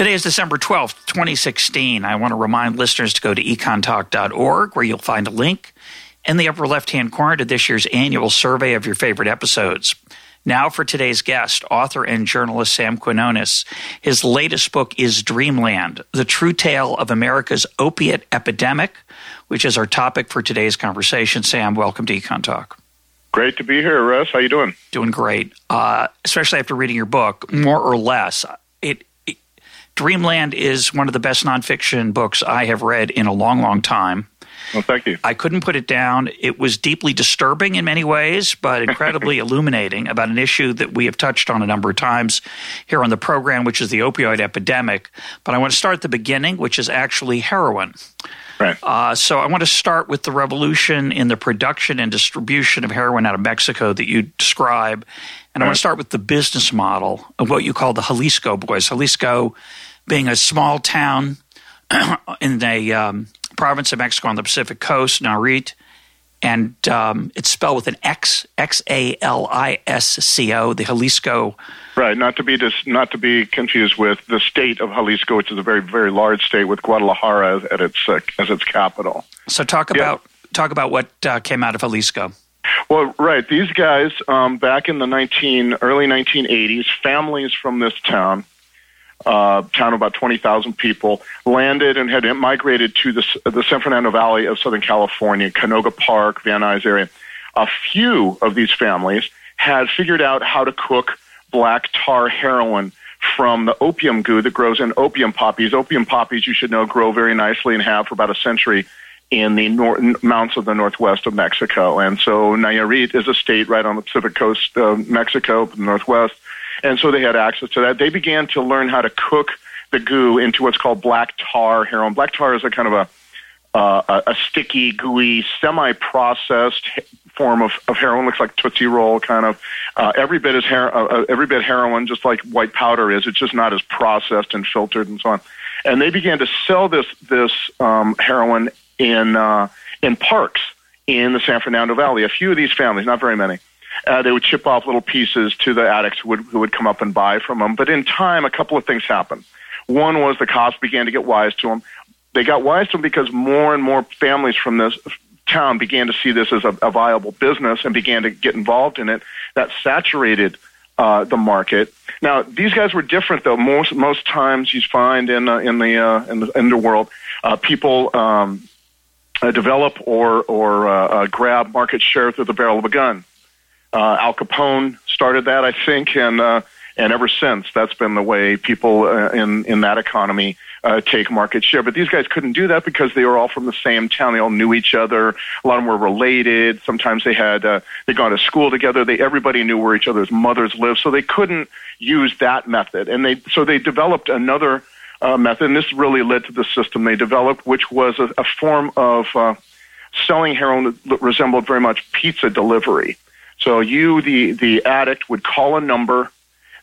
Today is December 12th, 2016. I want to remind listeners to go to econtalk.org where you'll find a link in the upper left hand corner to this year's annual survey of your favorite episodes. Now, for today's guest, author and journalist Sam Quinones. His latest book is Dreamland The True Tale of America's Opiate Epidemic, which is our topic for today's conversation. Sam, welcome to Econ Talk. Great to be here, Russ. How you doing? Doing great. Uh, especially after reading your book, more or less. Dreamland is one of the best nonfiction books I have read in a long, long time. Well, thank you. I couldn't put it down. It was deeply disturbing in many ways, but incredibly illuminating about an issue that we have touched on a number of times here on the program, which is the opioid epidemic. But I want to start at the beginning, which is actually heroin. Right. Uh, so I want to start with the revolution in the production and distribution of heroin out of Mexico that you describe. And right. I want to start with the business model of what you call the Xalisco Boys. Xalisco being a small town in a um, province of Mexico on the Pacific coast, Nayarit, and um, it's spelled with an X, X A L I S C O, the Xalisco. Right, not to be dis- not to be confused with the state of Jalisco, which is a very very large state with Guadalajara as, at its uh, as its capital. So talk about yeah. talk about what uh, came out of Xalisco. Well, right, these guys um, back in the nineteen early nineteen eighties, families from this town uh, town of about 20,000 people, landed and had migrated to the, the San Fernando Valley of Southern California, Canoga Park, Van Nuys area. A few of these families had figured out how to cook black tar heroin from the opium goo that grows in opium poppies. Opium poppies, you should know, grow very nicely and have for about a century in the nor- mountains of the northwest of Mexico. And so Nayarit is a state right on the Pacific coast of Mexico, the northwest, and so they had access to that. They began to learn how to cook the goo into what's called black tar heroin. Black tar is a kind of a uh, a, sticky, gooey, semi-processed form of, of heroin. Looks like Tootsie Roll, kind of. Uh, every bit is her- uh, uh, every bit heroin, just like white powder is. It's just not as processed and filtered and so on. And they began to sell this this um, heroin in uh, in parks in the San Fernando Valley. A few of these families, not very many, uh, they would chip off little pieces to the addicts who would, who would come up and buy from them. But in time, a couple of things happened. One was the cops began to get wise to them. They got wise to them because more and more families from this town began to see this as a, a viable business and began to get involved in it. That saturated uh, the market. Now, these guys were different, though. Most most times, you find in uh, in the uh, in the in the world, uh, people um, uh, develop or or uh, uh, grab market share through the barrel of a gun. Uh, Al Capone started that, I think, and uh, and ever since that's been the way people in in that economy uh, take market share. But these guys couldn't do that because they were all from the same town. They all knew each other. A lot of them were related. Sometimes they had uh, they gone to school together. They everybody knew where each other's mothers lived, so they couldn't use that method. And they so they developed another uh, method, and this really led to the system they developed, which was a, a form of uh, selling heroin that resembled very much pizza delivery. So you, the the addict, would call a number.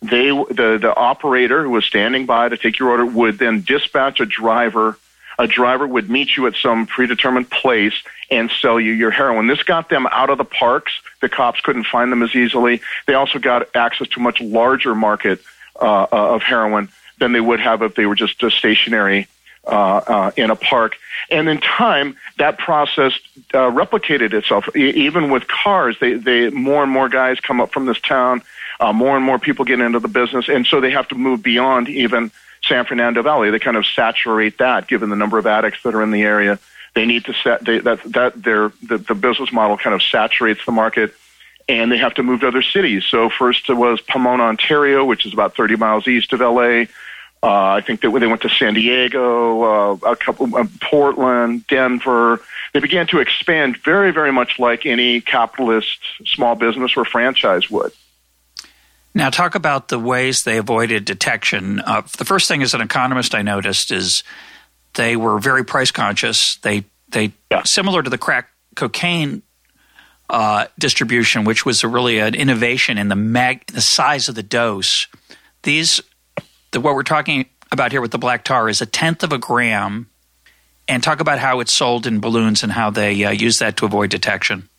They, the the operator who was standing by to take your order, would then dispatch a driver. A driver would meet you at some predetermined place and sell you your heroin. This got them out of the parks. The cops couldn't find them as easily. They also got access to a much larger market uh, uh of heroin than they would have if they were just stationary uh, uh, in a park. And in time, that process uh, replicated itself. E- even with cars, they, they more and more guys come up from this town. Uh, more and more people get into the business, and so they have to move beyond even San Fernando Valley. They kind of saturate that, given the number of addicts that are in the area. They need to set they, that that their the, the business model kind of saturates the market and they have to move to other cities. So first it was Pomona, Ontario, which is about 30 miles east of LA. Uh, I think that when they went to San Diego, uh, a couple, uh, Portland, Denver. They began to expand very, very much like any capitalist small business or franchise would. Now, talk about the ways they avoided detection. Uh, the first thing as an economist I noticed is they were very price conscious. They they yeah. similar to the crack cocaine uh, distribution, which was really an innovation in the mag the size of the dose. These the, what we're talking about here with the black tar is a tenth of a gram, and talk about how it's sold in balloons and how they uh, use that to avoid detection.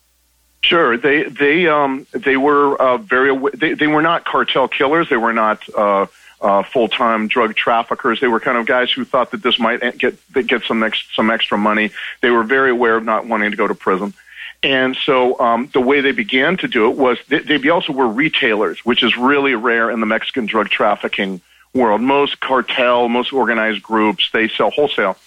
Sure, they they um, they were uh, very they, they were not cartel killers. They were not uh, uh, full time drug traffickers. They were kind of guys who thought that this might get get some ex, some extra money. They were very aware of not wanting to go to prison. And so um, the way they began to do it was they, they also were retailers, which is really rare in the Mexican drug trafficking world. Most cartel, most organized groups, they sell wholesale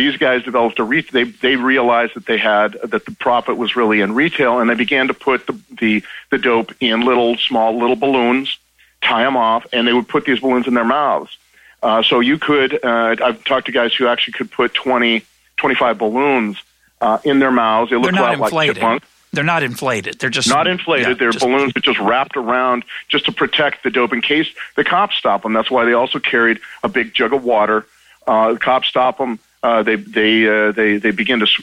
these guys developed a re- they they realized that they had that the profit was really in retail, and they began to put the the, the dope in little small little balloons, tie them off, and they would put these balloons in their mouths. Uh, so you could uh, I've talked to guys who actually could put 20, 25 balloons uh, in their mouths. They look They're not like chipmunks. They're not inflated. They're just not inflated. Yeah, They're just, balloons that just wrapped around just to protect the dope in case the cops stop them. That's why they also carried a big jug of water. Uh, the cops stop them uh, they they uh, they they begin to sw-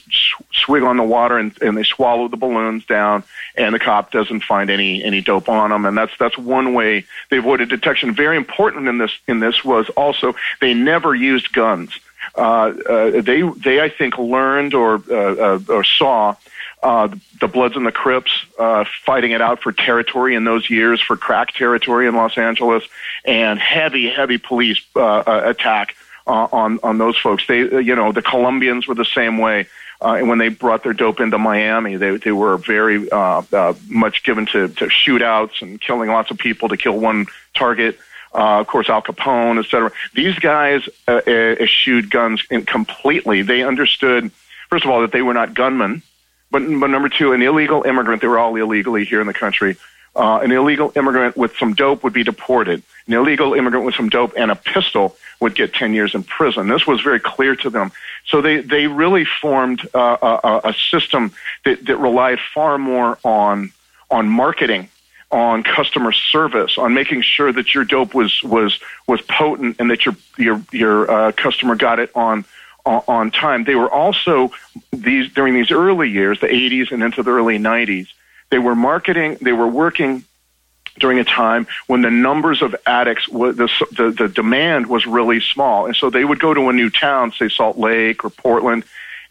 swig on the water and, and they swallow the balloons down, and the cop doesn't find any any dope on them, and that's that's one way they avoided detection. Very important in this in this was also they never used guns. Uh, uh, they they I think learned or uh, uh, or saw uh, the Bloods and the Crips uh, fighting it out for territory in those years for crack territory in Los Angeles, and heavy heavy police uh, uh, attack uh, on on those folks. They, uh, you know, the Colombians were the same way. And when they brought their dope into Miami, they they were very much given to, to shootouts and killing lots of people to kill one target. Uh, of course, Al Capone, et cetera. These guys uh, eschewed guns completely. They understood, first of all, that they were not gunmen, but but number two, an illegal immigrant. They were all illegally here in the country. Uh, an illegal immigrant with some dope would be deported. An illegal immigrant with some dope and a pistol would get 10 years in prison. This was very clear to them. So they, they really formed uh, a, a system that, that relied far more on, on marketing on customer service, on making sure that your dope was was was potent and that your your your uh, customer got it on on time. They were also these during these early years, the 80s and into the early 90s. They were marketing. They were working during a time when the numbers of addicts, the, the, the demand was really small. And so they would go to a new town, say Salt Lake or Portland,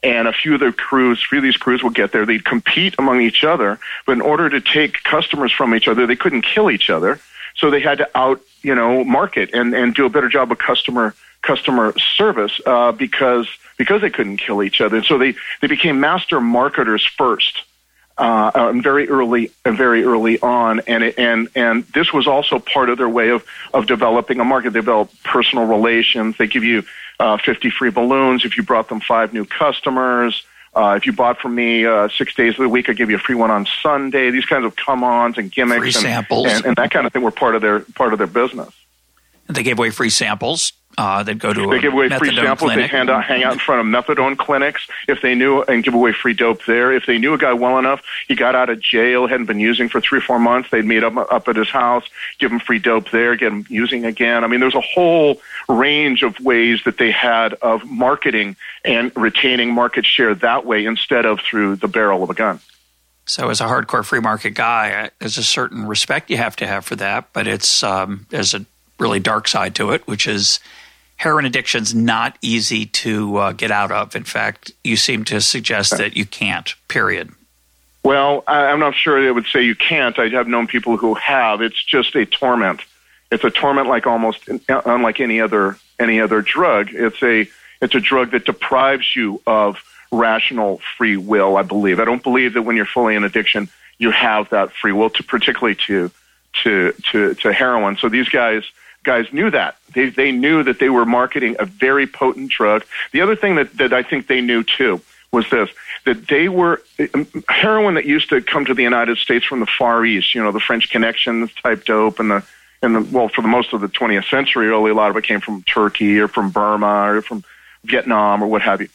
and a few of the crews, few of these crews would get there. They'd compete among each other, but in order to take customers from each other, they couldn't kill each other. So they had to out, you know, market and, and do a better job of customer customer service uh, because because they couldn't kill each other. And so they they became master marketers first uh, um, very early, uh, very early on, and it, and and this was also part of their way of of developing a market. They develop personal relations. They give you uh, 50 free balloons if you brought them five new customers. Uh, if you bought from me uh, six days of the week, I give you a free one on Sunday. These kinds of come-ons and gimmicks free and, samples. And, and that kind of thing were part of their part of their business. They gave away free samples uh, they'd go to they give away free samples. Clinic. They hand out, hang out in front of methadone clinics if they knew and give away free dope there. If they knew a guy well enough, he got out of jail, hadn't been using for three or four months. They'd meet up up at his house, give him free dope there, get him using again. I mean, there's a whole range of ways that they had of marketing and retaining market share that way instead of through the barrel of a gun. So, as a hardcore free market guy, there's a certain respect you have to have for that, but it's um, there's a really dark side to it, which is heroin addiction's not easy to uh, get out of. In fact, you seem to suggest that you can't. Period. Well, I'm not sure I would say you can't. I have known people who have. It's just a torment. It's a torment like almost unlike any other any other drug. It's a it's a drug that deprives you of rational free will. I believe. I don't believe that when you're fully in addiction, you have that free will to particularly to to to to heroin. So these guys guys knew that. They, they knew that they were marketing a very potent drug. The other thing that, that I think they knew too was this that they were heroin that used to come to the United States from the Far East, you know, the French connections type dope and the and the well for the most of the 20th century, really a lot of it came from Turkey or from Burma or from Vietnam or what have you.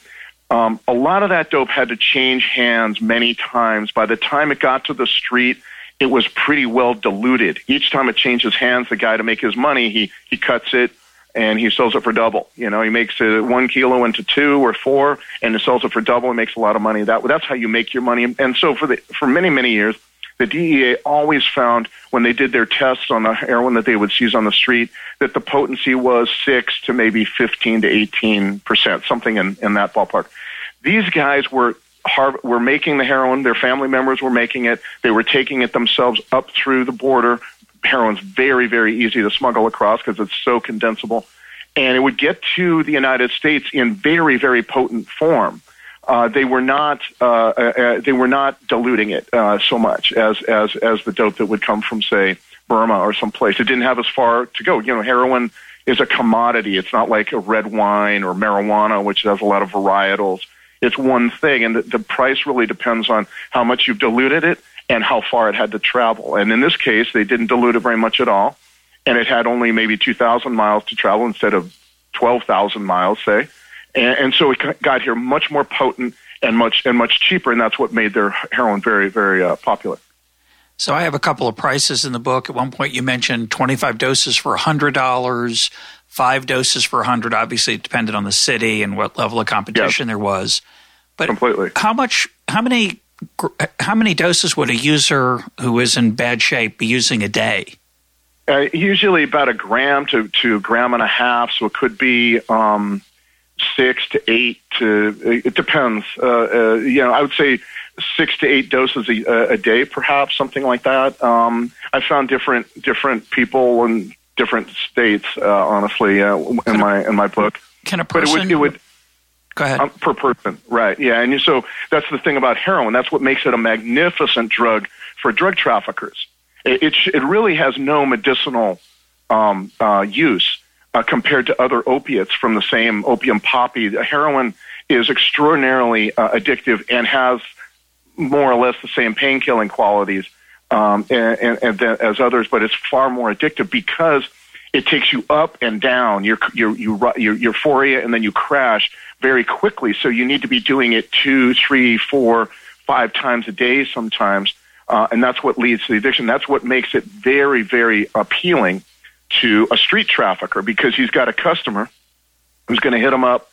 Um, a lot of that dope had to change hands many times. By the time it got to the street, it was pretty well diluted. Each time it changes hands, the guy to make his money, he he cuts it and he sells it for double. You know, he makes it one kilo into two or four, and he sells it for double and makes a lot of money. That that's how you make your money. And so for the for many many years, the DEA always found when they did their tests on the heroin that they would seize on the street that the potency was six to maybe fifteen to eighteen percent, something in in that ballpark. These guys were were making the heroin. Their family members were making it. They were taking it themselves up through the border heroin's very, very easy to smuggle across because it's so condensable. And it would get to the United States in very, very potent form. Uh, they were not uh, uh, uh, they were not diluting it uh, so much as as as the dope that would come from say Burma or someplace. It didn't have as far to go. You know, heroin is a commodity. It's not like a red wine or marijuana, which has a lot of varietals. It's one thing, and the, the price really depends on how much you've diluted it and how far it had to travel. And in this case, they didn't dilute it very much at all, and it had only maybe 2,000 miles to travel instead of 12,000 miles, say. And, and so it got here much more potent and much and much cheaper, and that's what made their heroin very, very uh, popular. So I have a couple of prices in the book. At one point, you mentioned 25 doses for $100, five doses for 100. Obviously, it depended on the city and what level of competition there was. But completely, how much? How many how many doses would a user who is in bad shape be using a day? Uh, usually about a gram to, to a gram and a half. So it could be um, six to eight to, it depends. Uh, uh, you know, I would say six to eight doses a, a day, perhaps something like that. Um, I found different, different people in different states, uh, honestly, uh, in my, in my book. Can a person, but it would, it would Go ahead. Um, per person, right? Yeah, and so that's the thing about heroin. That's what makes it a magnificent drug for drug traffickers. It it, it really has no medicinal um, uh, use uh, compared to other opiates from the same opium poppy. Heroin is extraordinarily uh, addictive and has more or less the same pain killing qualities um, and, and, and as others, but it's far more addictive because it takes you up and down. Your your your your euphoria, and then you crash very quickly. So you need to be doing it two, three, four, five times a day sometimes. Uh, and that's what leads to the addiction. That's what makes it very, very appealing to a street trafficker because he's got a customer who's going to hit him up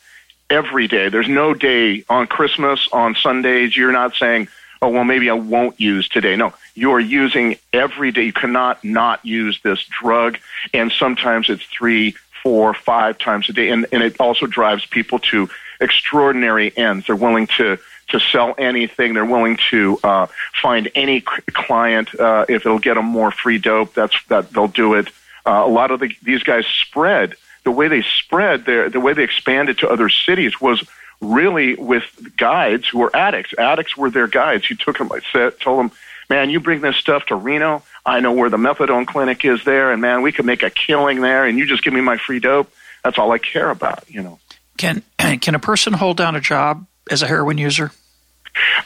every day. There's no day on Christmas, on Sundays, you're not saying, oh, well, maybe I won't use today. No, you're using every day. You cannot not use this drug. And sometimes it's three, four, five times a day. And, and it also drives people to extraordinary ends. They're willing to, to sell anything. They're willing to uh, find any client uh, if it'll get them more free dope. That's that they'll do it. Uh, a lot of the, these guys spread the way they spread their the way they expanded to other cities was really with guides who were addicts. Addicts were their guides. You took them, said, told them, "Man, you bring this stuff to Reno. I know where the methadone clinic is there, and man, we could make a killing there. And you just give me my free dope. That's all I care about, you know. Can can a person hold down a job as a heroin user?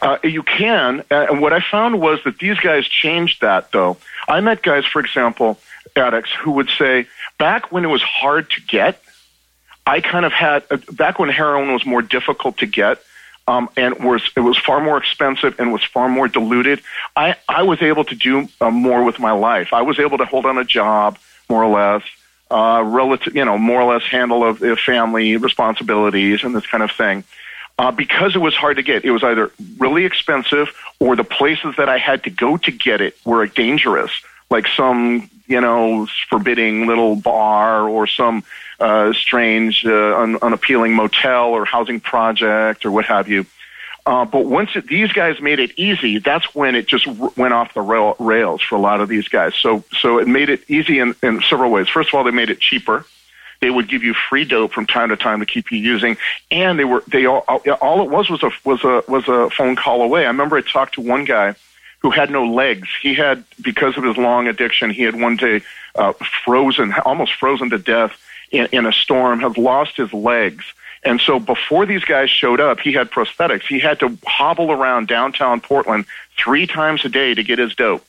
Uh, you can, uh, and what I found was that these guys changed that. Though I met guys, for example, addicts who would say, back when it was hard to get, I kind of had uh, back when heroin was more difficult to get um, and was it was far more expensive and was far more diluted. I I was able to do uh, more with my life. I was able to hold on a job more or less, uh, relative, you know, more or less handle of uh, family responsibilities and this kind of thing. Uh, because it was hard to get, it was either really expensive or the places that I had to go to get it were dangerous, like some you know forbidding little bar or some uh, strange, uh, un- unappealing motel or housing project or what have you. Uh, but once it, these guys made it easy, that's when it just r- went off the rail- rails for a lot of these guys. So, so it made it easy in, in several ways. First of all, they made it cheaper. They would give you free dope from time to time to keep you using, and they were they all all it was was a was a was a phone call away. I remember I talked to one guy who had no legs. He had because of his long addiction, he had one day uh, frozen, almost frozen to death in, in a storm, has lost his legs. And so before these guys showed up, he had prosthetics. He had to hobble around downtown Portland three times a day to get his dope.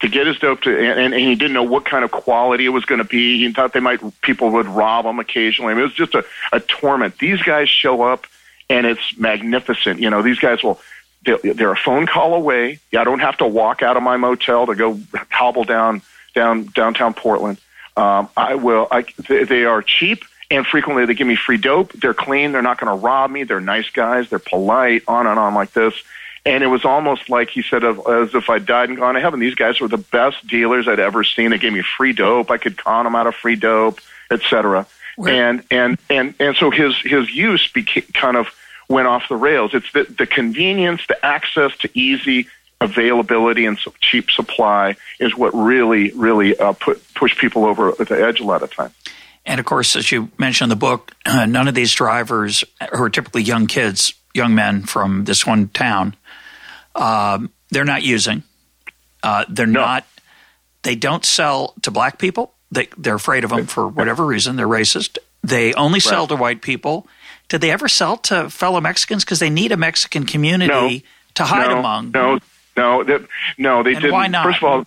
To get his dope to, and, and he didn't know what kind of quality it was going to be. He thought they might, people would rob him occasionally. I mean, it was just a, a torment. These guys show up and it's magnificent. You know, these guys will they're a phone call away. I don't have to walk out of my motel to go hobble down down downtown Portland. Um, I will. I, they are cheap, and frequently they give me free dope. They're clean. They're not going to rob me. They're nice guys. They're polite. On and on like this. And it was almost like he said, of, as if I'd died and gone to heaven. These guys were the best dealers I'd ever seen. They gave me free dope. I could con them out of free dope, etc. And and and and so his his use became kind of went off the rails. It's the, the convenience, the access to easy availability and cheap supply is what really, really uh, put push people over the edge a lot of time. And of course, as you mentioned in the book, uh, none of these drivers, who are typically young kids, young men from this one town, um, they're not using. Uh, they're no. not. They don't sell to black people. They they're afraid of them for whatever reason. They're racist. They only sell right. to white people. Did they ever sell to fellow Mexicans? Because they need a Mexican community no. to hide no. among. No, no, that, no, they and didn't. Why not? First of all,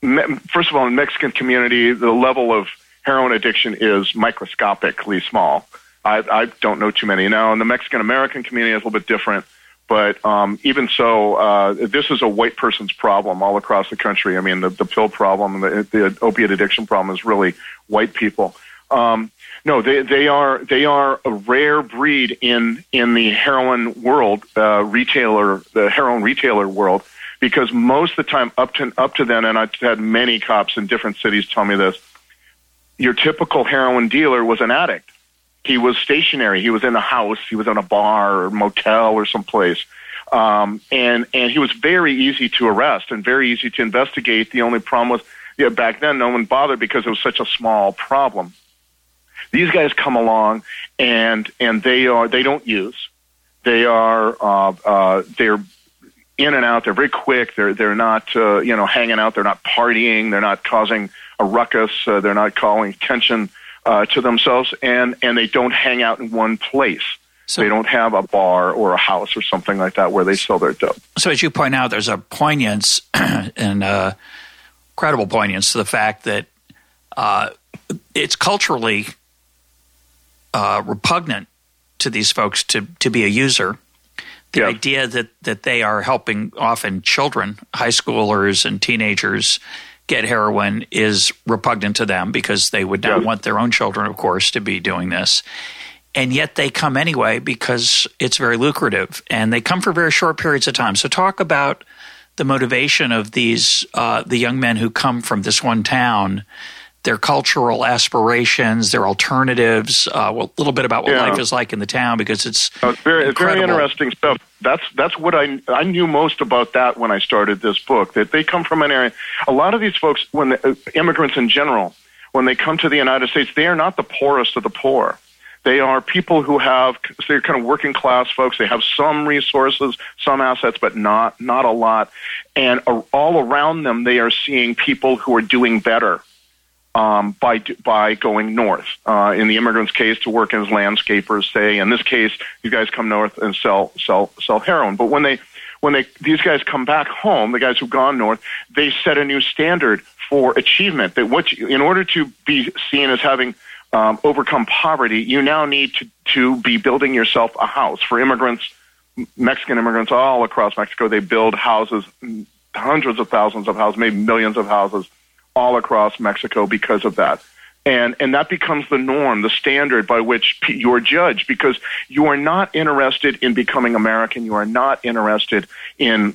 me, first of all, in the Mexican community, the level of heroin addiction is microscopically small. I, I don't know too many now. In the Mexican American community, it's a little bit different. But um, even so, uh, this is a white person's problem all across the country. I mean, the, the pill problem, the, the opiate addiction problem is really white people. Um, no, they they are they are a rare breed in in the heroin world, uh, retailer the heroin retailer world, because most of the time up to up to then, and I've had many cops in different cities tell me this. Your typical heroin dealer was an addict. He was stationary. He was in a house. He was in a bar or motel or someplace. Um, and and he was very easy to arrest and very easy to investigate. The only problem was, yeah, back then no one bothered because it was such a small problem. These guys come along and and they are they don't use. They are uh, uh, they're in and out. They're very quick. They're they're not uh, you know hanging out. They're not partying. They're not causing a ruckus. Uh, they're not calling attention uh, to themselves, and and they don't hang out in one place. So, they don't have a bar or a house or something like that where they sell their dope. So, as you point out, there's a poignance and uh, credible poignance to the fact that uh, it's culturally uh, repugnant to these folks to to be a user. The yeah. idea that that they are helping often children, high schoolers, and teenagers get heroin is repugnant to them because they would not yeah. want their own children, of course, to be doing this. And yet they come anyway because it's very lucrative, and they come for very short periods of time. So talk about the motivation of these uh, the young men who come from this one town their cultural aspirations, their alternatives, uh, well, a little bit about what yeah. life is like in the town because it's, oh, it's very, it's very interesting stuff. That's that's what I I knew most about that when I started this book. That they come from an area. A lot of these folks, when the, uh, immigrants in general, when they come to the United States, they are not the poorest of the poor. They are people who have so they're kind of working class folks. They have some resources, some assets, but not not a lot. And uh, all around them, they are seeing people who are doing better um, by by going north. Uh, in the immigrants' case, to work as landscapers, say. In this case, you guys come north and sell sell sell heroin. But when they when they these guys come back home, the guys who've gone north, they set a new standard for achievement. That what you, in order to be seen as having um, overcome poverty, you now need to to be building yourself a house. For immigrants, Mexican immigrants all across Mexico, they build houses, hundreds of thousands of houses, maybe millions of houses all across Mexico because of that. And, and that becomes the norm, the standard by which you're judged because you are not interested in becoming American. You are not interested in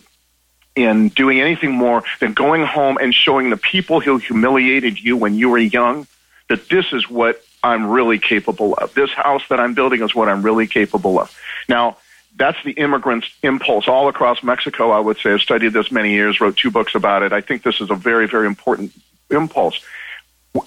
in doing anything more than going home and showing the people who humiliated you when you were young that this is what I'm really capable of. This house that I'm building is what I'm really capable of. Now, that's the immigrant's impulse all across Mexico, I would say. I've studied this many years, wrote two books about it. I think this is a very, very important impulse.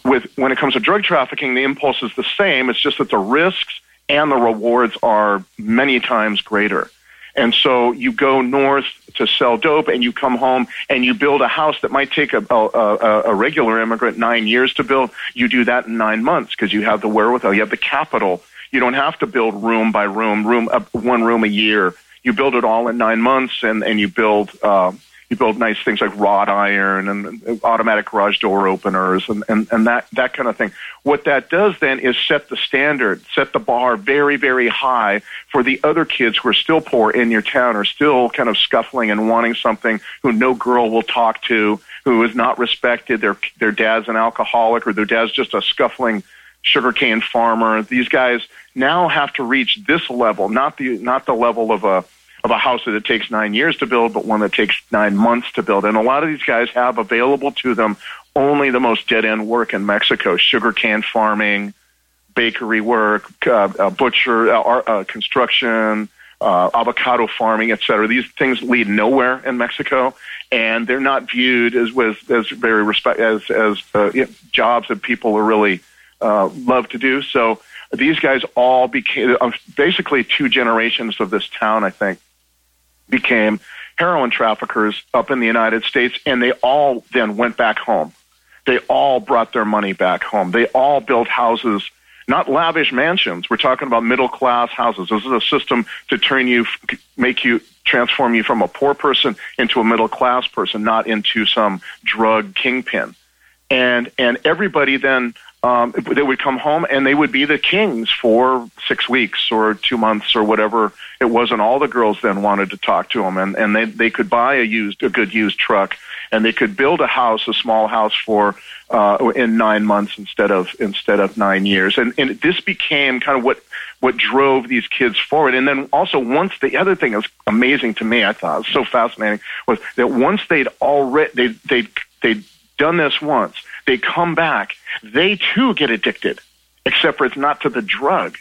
With when it comes to drug trafficking, the impulse is the same. It's just that the risks and the rewards are many times greater. And so you go north to sell dope, and you come home and you build a house that might take a, a, a regular immigrant nine years to build. You do that in nine months because you have the wherewithal, you have the capital. You don't have to build room by room, room uh, one room a year. You build it all in nine months, and and you build. Uh, you build nice things like wrought iron and automatic garage door openers and, and, and that, that kind of thing. What that does then is set the standard, set the bar very, very high for the other kids who are still poor in your town or still kind of scuffling and wanting something who no girl will talk to, who is not respected. Their, their dad's an alcoholic or their dad's just a scuffling sugarcane farmer. These guys now have to reach this level, not the, not the level of a, of a house that it takes nine years to build, but one that takes nine months to build. And a lot of these guys have available to them only the most dead end work in Mexico: sugar sugarcane farming, bakery work, uh, uh, butcher, uh, uh construction, uh, avocado farming, etc. These things lead nowhere in Mexico, and they're not viewed as with as very respect as as uh, jobs that people are really love to do. So these guys all became basically two generations of this town. I think became heroin traffickers up in the United States, and they all then went back home. They all brought their money back home. They all built houses, not lavish mansions. We're talking about middle class houses. This is a system to turn you, make you, transform you from a poor person into a middle class person, not into some drug kingpin. And and everybody then um, they would come home and they would be the kings for six weeks or two months or whatever it was, and all the girls then wanted to talk to them, and and they they could buy a used a good used truck, and they could build a house, a small house for uh, in nine months instead of instead of nine years, and and this became kind of what what drove these kids forward, and then also once the other thing that was amazing to me, I thought was so fascinating was that once they'd already they they they'd done this once they come back, they too get addicted, except for it's not to the drug.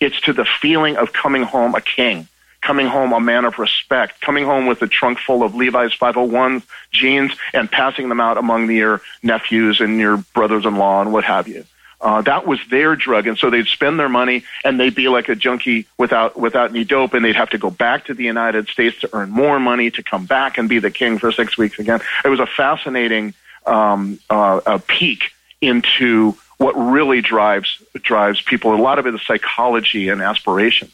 It's to the feeling of coming home a king, coming home a man of respect, coming home with a trunk full of Levi's 501 jeans and passing them out among your nephews and your brothers-in-law and what have you. Uh, that was their drug, and so they'd spend their money and they'd be like a junkie without without any dope, and they'd have to go back to the United States to earn more money to come back and be the king for six weeks again. It was a fascinating um, uh, a peek into what really drives drives people. A lot of it is psychology and aspiration.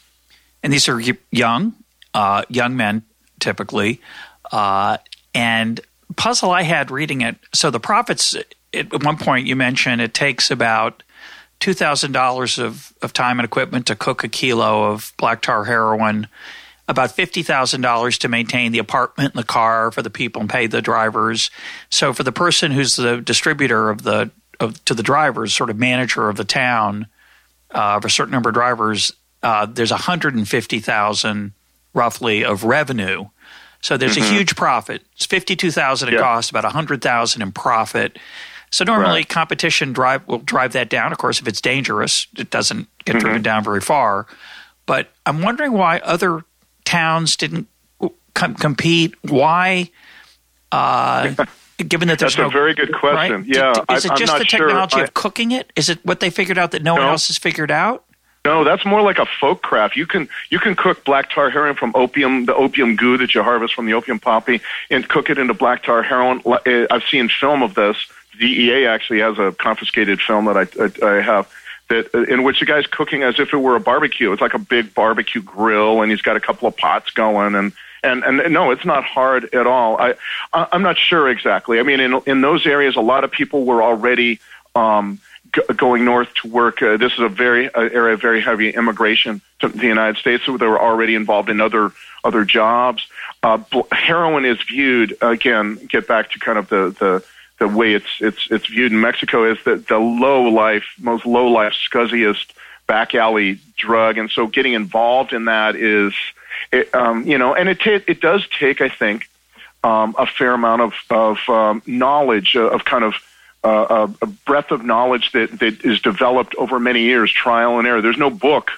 And these are young, uh, young men typically. Uh, and puzzle I had reading it. So the profits at one point you mentioned it takes about two thousand dollars of of time and equipment to cook a kilo of black tar heroin about $50,000 to maintain the apartment and the car for the people and pay the drivers. So for the person who's the distributor of the of, to the drivers, sort of manager of the town, uh, of a certain number of drivers, uh, there's 150,000 roughly of revenue. So there's mm-hmm. a huge profit. It's 52,000 in yeah. cost, about 100,000 in profit. So normally right. competition drive will drive that down. Of course, if it's dangerous, it doesn't get mm-hmm. driven down very far. But I'm wondering why other towns didn't com- compete? Why? Uh, given that there's That's no, a very good question. Right? Yeah, is it just the technology sure. of cooking it? Is it what they figured out that no, no, one else has figured out? No, that's more like a folk craft. You can you can cook black tar heroin from opium, the opium goo that you harvest from the opium poppy, and cook it into black tar heroin. Eh, I've seen film of this. DEA actually has a confiscated film that I, I, I have that uh, in which the guy's cooking as if it were a barbecue. It's like a big barbecue grill, and he's got a couple of pots going, and and and no, it's not hard at all. I I'm not sure exactly. I mean, in in those areas, a lot of people were already. Um, going north to work. Uh, this is a very uh, area of very heavy immigration to the United States, so they were already involved in other other jobs. Uh, heroin is viewed again. Get back to kind of the the the way it's it's it's viewed in Mexico is that the low life, most low life, scuzziest back alley drug, and so getting involved in that is, it, um, you know, and it t- it does take, I think, um, a fair amount of of um, knowledge uh, of kind of uh, a breadth of knowledge that that is developed over many years, trial and error. There's no book.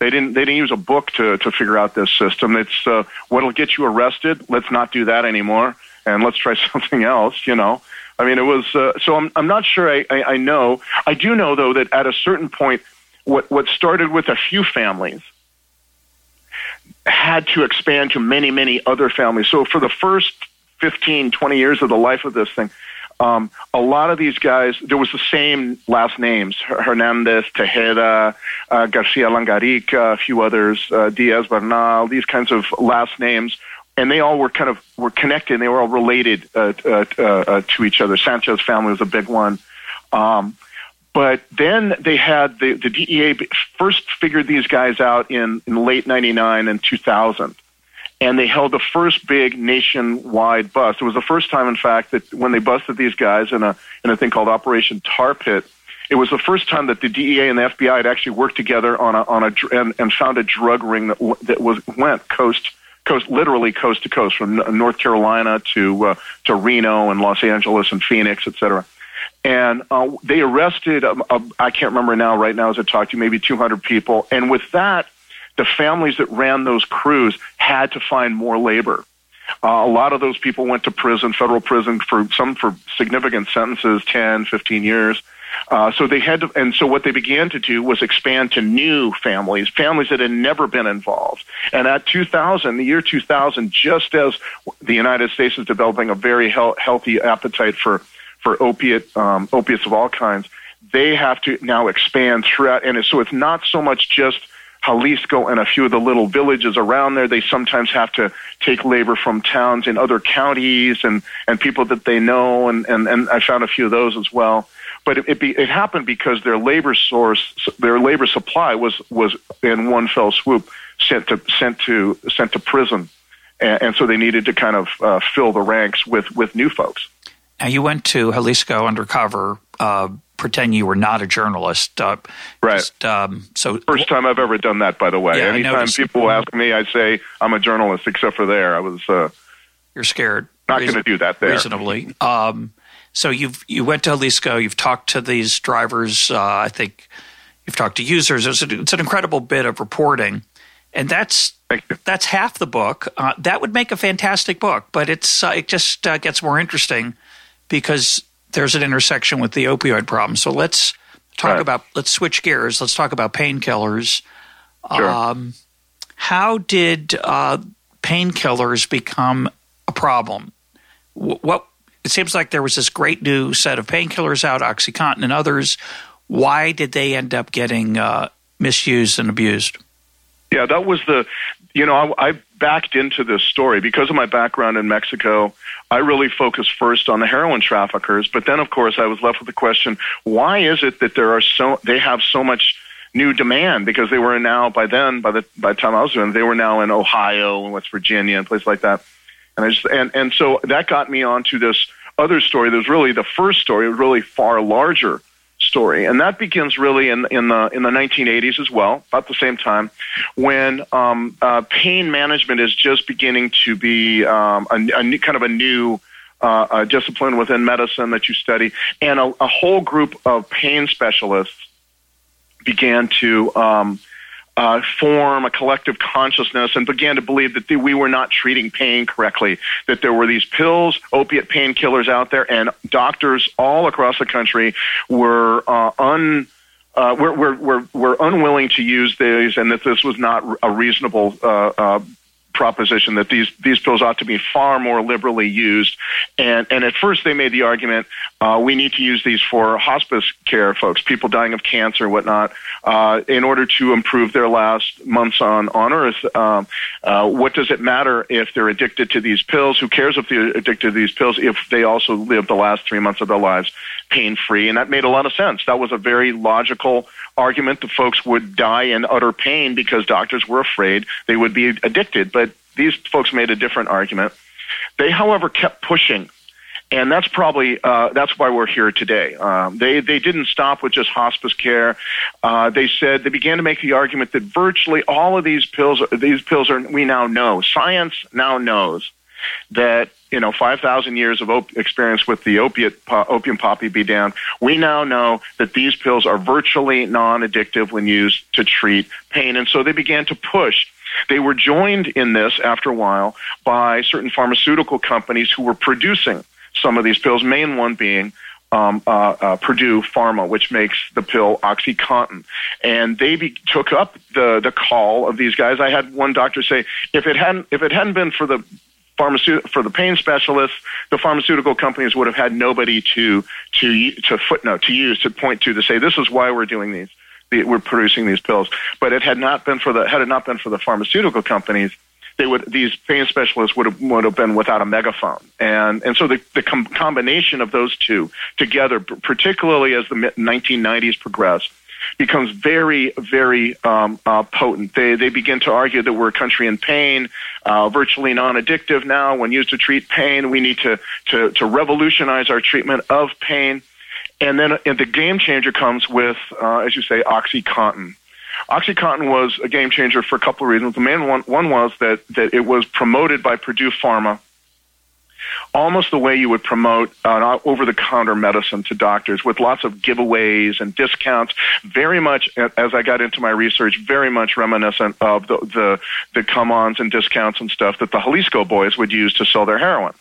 They didn't. They didn't use a book to to figure out this system. It's uh, what'll get you arrested. Let's not do that anymore, and let's try something else. You know, I mean, it was uh, so. I'm I'm not sure. I, I I know. I do know though that at a certain point, what what started with a few families had to expand to many many other families. So for the first 15, 20 years of the life of this thing, um, a lot of these guys, there was the same last names: Hernandez, Tejeda, uh, Garcia Langarica, a few others, uh, Diaz Bernal. These kinds of last names and they all were kind of were connected. They were all related uh, uh, uh, to each other. Sanchez family was a big one. Um, but then they had the, the DEA first figured these guys out in, in late 99 and 2000. And they held the first big nationwide bust. It was the first time, in fact, that when they busted these guys in a, in a thing called Operation Tar Pit, it was the first time that the DEA and the FBI had actually worked together on a, on a, and, and found a drug ring that, that was, went coast, coast, literally coast to coast from North Carolina to, uh, to Reno and Los Angeles and Phoenix, et cetera and uh, they arrested um, I can't remember now right now as I talk to you maybe 200 people. And with that the families that ran those crews had to find more labor. Uh, a lot of those people went to prison federal prison for some for significant sentences 10 15 years. Uh, so they had to, and so what they began to do was expand to new families, families that had never been involved. And at 2000, the year 2000, just as the United States is developing a very he- healthy appetite for for opiate um, opiates of all kinds, they have to now expand throughout. And so it's not so much just Xalisco and a few of the little villages around there. They sometimes have to take labor from towns in other counties and, and people that they know. And, and, and I found a few of those as well. But it, it, be, it happened because their labor source, their labor supply was, was in one fell swoop sent to, sent to, sent to prison. And, and so they needed to kind of uh, fill the ranks with, with new folks. Now, you went to Xalisco undercover, uh, pretend you were not a journalist. Uh, right. Just, um, so First time I've ever done that, by the way. Yeah, Anytime people ask me, I say I'm a journalist, except for there. I was. Uh, You're scared. Not going to do that there. Reasonably. Um, so you've you went to Xalisco. You've talked to these drivers. Uh, I think you've talked to users. It's, a, it's, an incredible bit of reporting, and that's that's half the book. Uh, that would make a fantastic book, but it's uh, it just uh, gets more interesting because there's an intersection with the opioid problem. So let's talk right. about let's switch gears. Let's talk about painkillers. Sure. Um, how did uh, painkillers become a problem? What it seems like there was this great new set of painkillers out, OxyContin and others. Why did they end up getting uh, misused and abused? Yeah, that was the, you know, I, I backed into this story because of my background in Mexico. I really focused first on the heroin traffickers, but then, of course, I was left with the question: Why is it that there are so they have so much new demand? Because they were now by then, by the by the time I was doing, they were now in Ohio and West Virginia and places like that. And I just and and so that got me onto this other story. That was really the first story, it was really far larger story, and that begins really in in the in the 1980s as well, about the same time, when um, uh, pain management is just beginning to be um, a, a new, kind of a new. Uh, a discipline within medicine that you study, and a, a whole group of pain specialists began to um, uh, form a collective consciousness and began to believe that the, we were not treating pain correctly, that there were these pills, opiate painkillers out there, and doctors all across the country were uh, un. Uh, we're, we're, we're, we're unwilling to use these, and that this was not a reasonable uh, uh, proposition that these these pills ought to be far more liberally used. And and at first they made the argument uh, we need to use these for hospice care folks, people dying of cancer, whatnot, uh, in order to improve their last months on on Earth. Um, uh, what does it matter if they're addicted to these pills? Who cares if they're addicted to these pills if they also live the last three months of their lives pain free? And that made a lot of sense. That was a very logical argument that folks would die in utter pain because doctors were afraid they would be addicted. But these folks made a different argument. They, however, kept pushing. And that's probably uh, that's why we're here today. Um, they they didn't stop with just hospice care. Uh, they said they began to make the argument that virtually all of these pills these pills are we now know science now knows that you know 5,000 years of op- experience with the opiate po- opium poppy be damned. We now know that these pills are virtually non-addictive when used to treat pain, and so they began to push. They were joined in this after a while by certain pharmaceutical companies who were producing some of these pills. Main one being um, uh, uh, Purdue Pharma, which makes the pill OxyContin, and they be- took up the the call of these guys. I had one doctor say, if it hadn't if it hadn't been for the pharmaceutical for the pain specialists, the pharmaceutical companies would have had nobody to to to footnote to use to point to to say this is why we're doing these we're producing these pills. But it had not been for the had it not been for the pharmaceutical companies, they would these pain specialists would have would have been without a megaphone, and and so the the com- combination of those two together, particularly as the 1990s progressed, becomes very, very um, uh, potent. They they begin to argue that we're a country in pain, uh, virtually non-addictive now. When used to treat pain, we need to to to revolutionize our treatment of pain. And then and the game changer comes with, uh, as you say, OxyContin. OxyContin was a game changer for a couple of reasons. The main one, one was that, that it was promoted by Purdue Pharma almost the way you would promote an over the counter medicine to doctors with lots of giveaways and discounts. Very much, as I got into my research, very much reminiscent of the, the, the come ons and discounts and stuff that the Xalisco boys would use to sell their heroin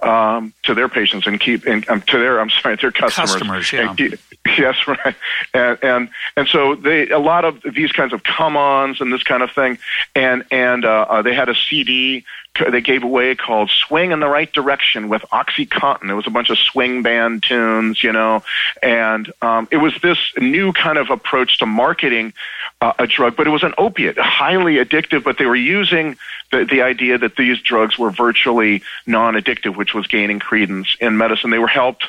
um, to their patients and keep and um, to their I'm sorry their customers. Customers, yeah. And, yes, right. And, and and so they a lot of these kinds of come-ons and this kind of thing, and and uh, uh, they had a CD they gave away called "Swing in the Right Direction" with OxyContin. It was a bunch of swing band tunes, you know, and um, it was this new kind of approach to marketing uh, a drug, but it was an opiate, highly addictive. But they were using the the idea that these drugs were virtually non-addictive, which was gaining credence in medicine. They were helped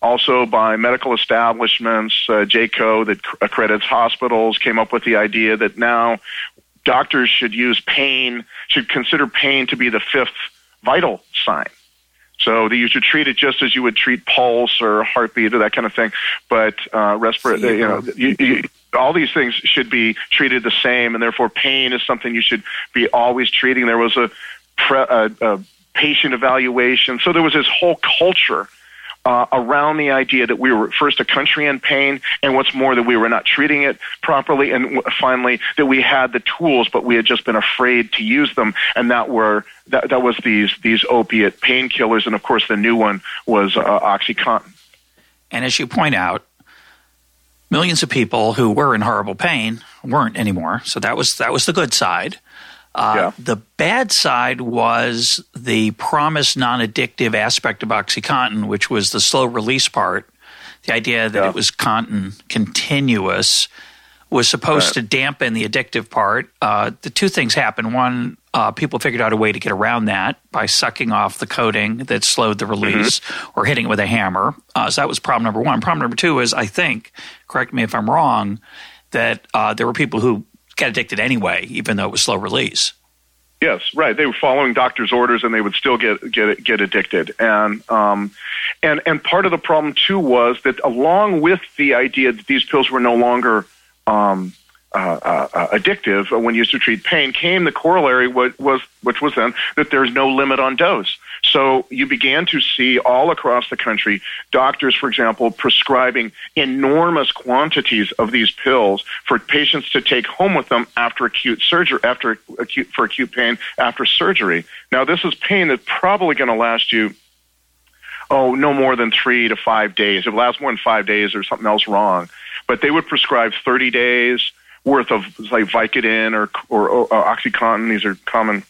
also by medical establishments. Uh, JCAHO, that accredits hospitals, came up with the idea that now doctors should use pain, should consider pain to be the fifth vital sign. So that you should treat it just as you would treat pulse or heartbeat or that kind of thing. But uh, respiratory, you know, you, you, all these things should be treated the same, and therefore pain is something you should be always treating. There was a, pre, a, a patient evaluation, so there was this whole culture uh, around the idea that we were first a country in pain, and what's more, that we were not treating it properly, and finally that we had the tools, but we had just been afraid to use them, and that were that, that was these these opiate painkillers, and of course the new one was uh, OxyContin. And as you point out, millions of people who were in horrible pain weren't anymore. So that was that was the good side. Uh, yeah. The bad side was the promised non addictive aspect of OxyContin, which was the slow release part. The idea that yeah. it was contin continuous was supposed right. to dampen the addictive part. Uh, the two things happened. One, uh, people figured out a way to get around that by sucking off the coating that slowed the mm-hmm. release mm-hmm. or hitting it with a hammer. Uh, so that was problem number one. Problem number two is, I think, correct me if I'm wrong, that uh, there were people who got addicted anyway, even though it was slow release. Yes, right. They were following doctor's orders, and they would still get get get addicted. And um, and and part of the problem too was that along with the idea that these pills were no longer um, uh, uh, uh, addictive when used to treat pain, came the corollary, what was which was then that there's no limit on dose. So you began to see all across the country doctors, for example, prescribing enormous quantities of these pills for patients to take home with them after acute surgery, after acute for acute pain after surgery. Now this is pain that's probably going to last you oh, no more than three to five days. If it lasts more than five days, there's something else wrong. But they would prescribe 30 days, worth of like Vicodin or, or, or uh, OxyContin. These are common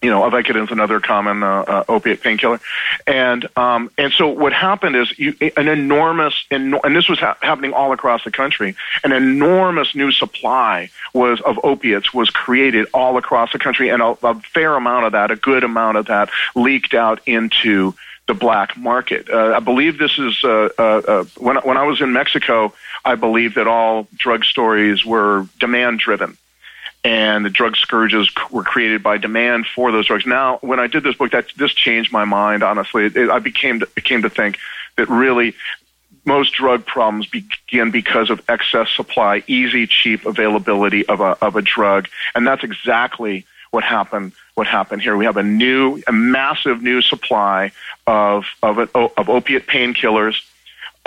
you know, Vicodin is another common uh, uh, opiate painkiller, and um, and so what happened is you, an enormous, and this was ha- happening all across the country. An enormous new supply was of opiates was created all across the country, and a, a fair amount of that, a good amount of that, leaked out into the black market. Uh, I believe this is uh, uh, uh, when when I was in Mexico. I believe that all drug stories were demand driven. And the drug scourges were created by demand for those drugs. Now, when I did this book, that this changed my mind. Honestly, it, I became to, came to think that really most drug problems begin because of excess supply, easy, cheap availability of a of a drug, and that's exactly what happened. What happened here? We have a new, a massive new supply of of, of opiate painkillers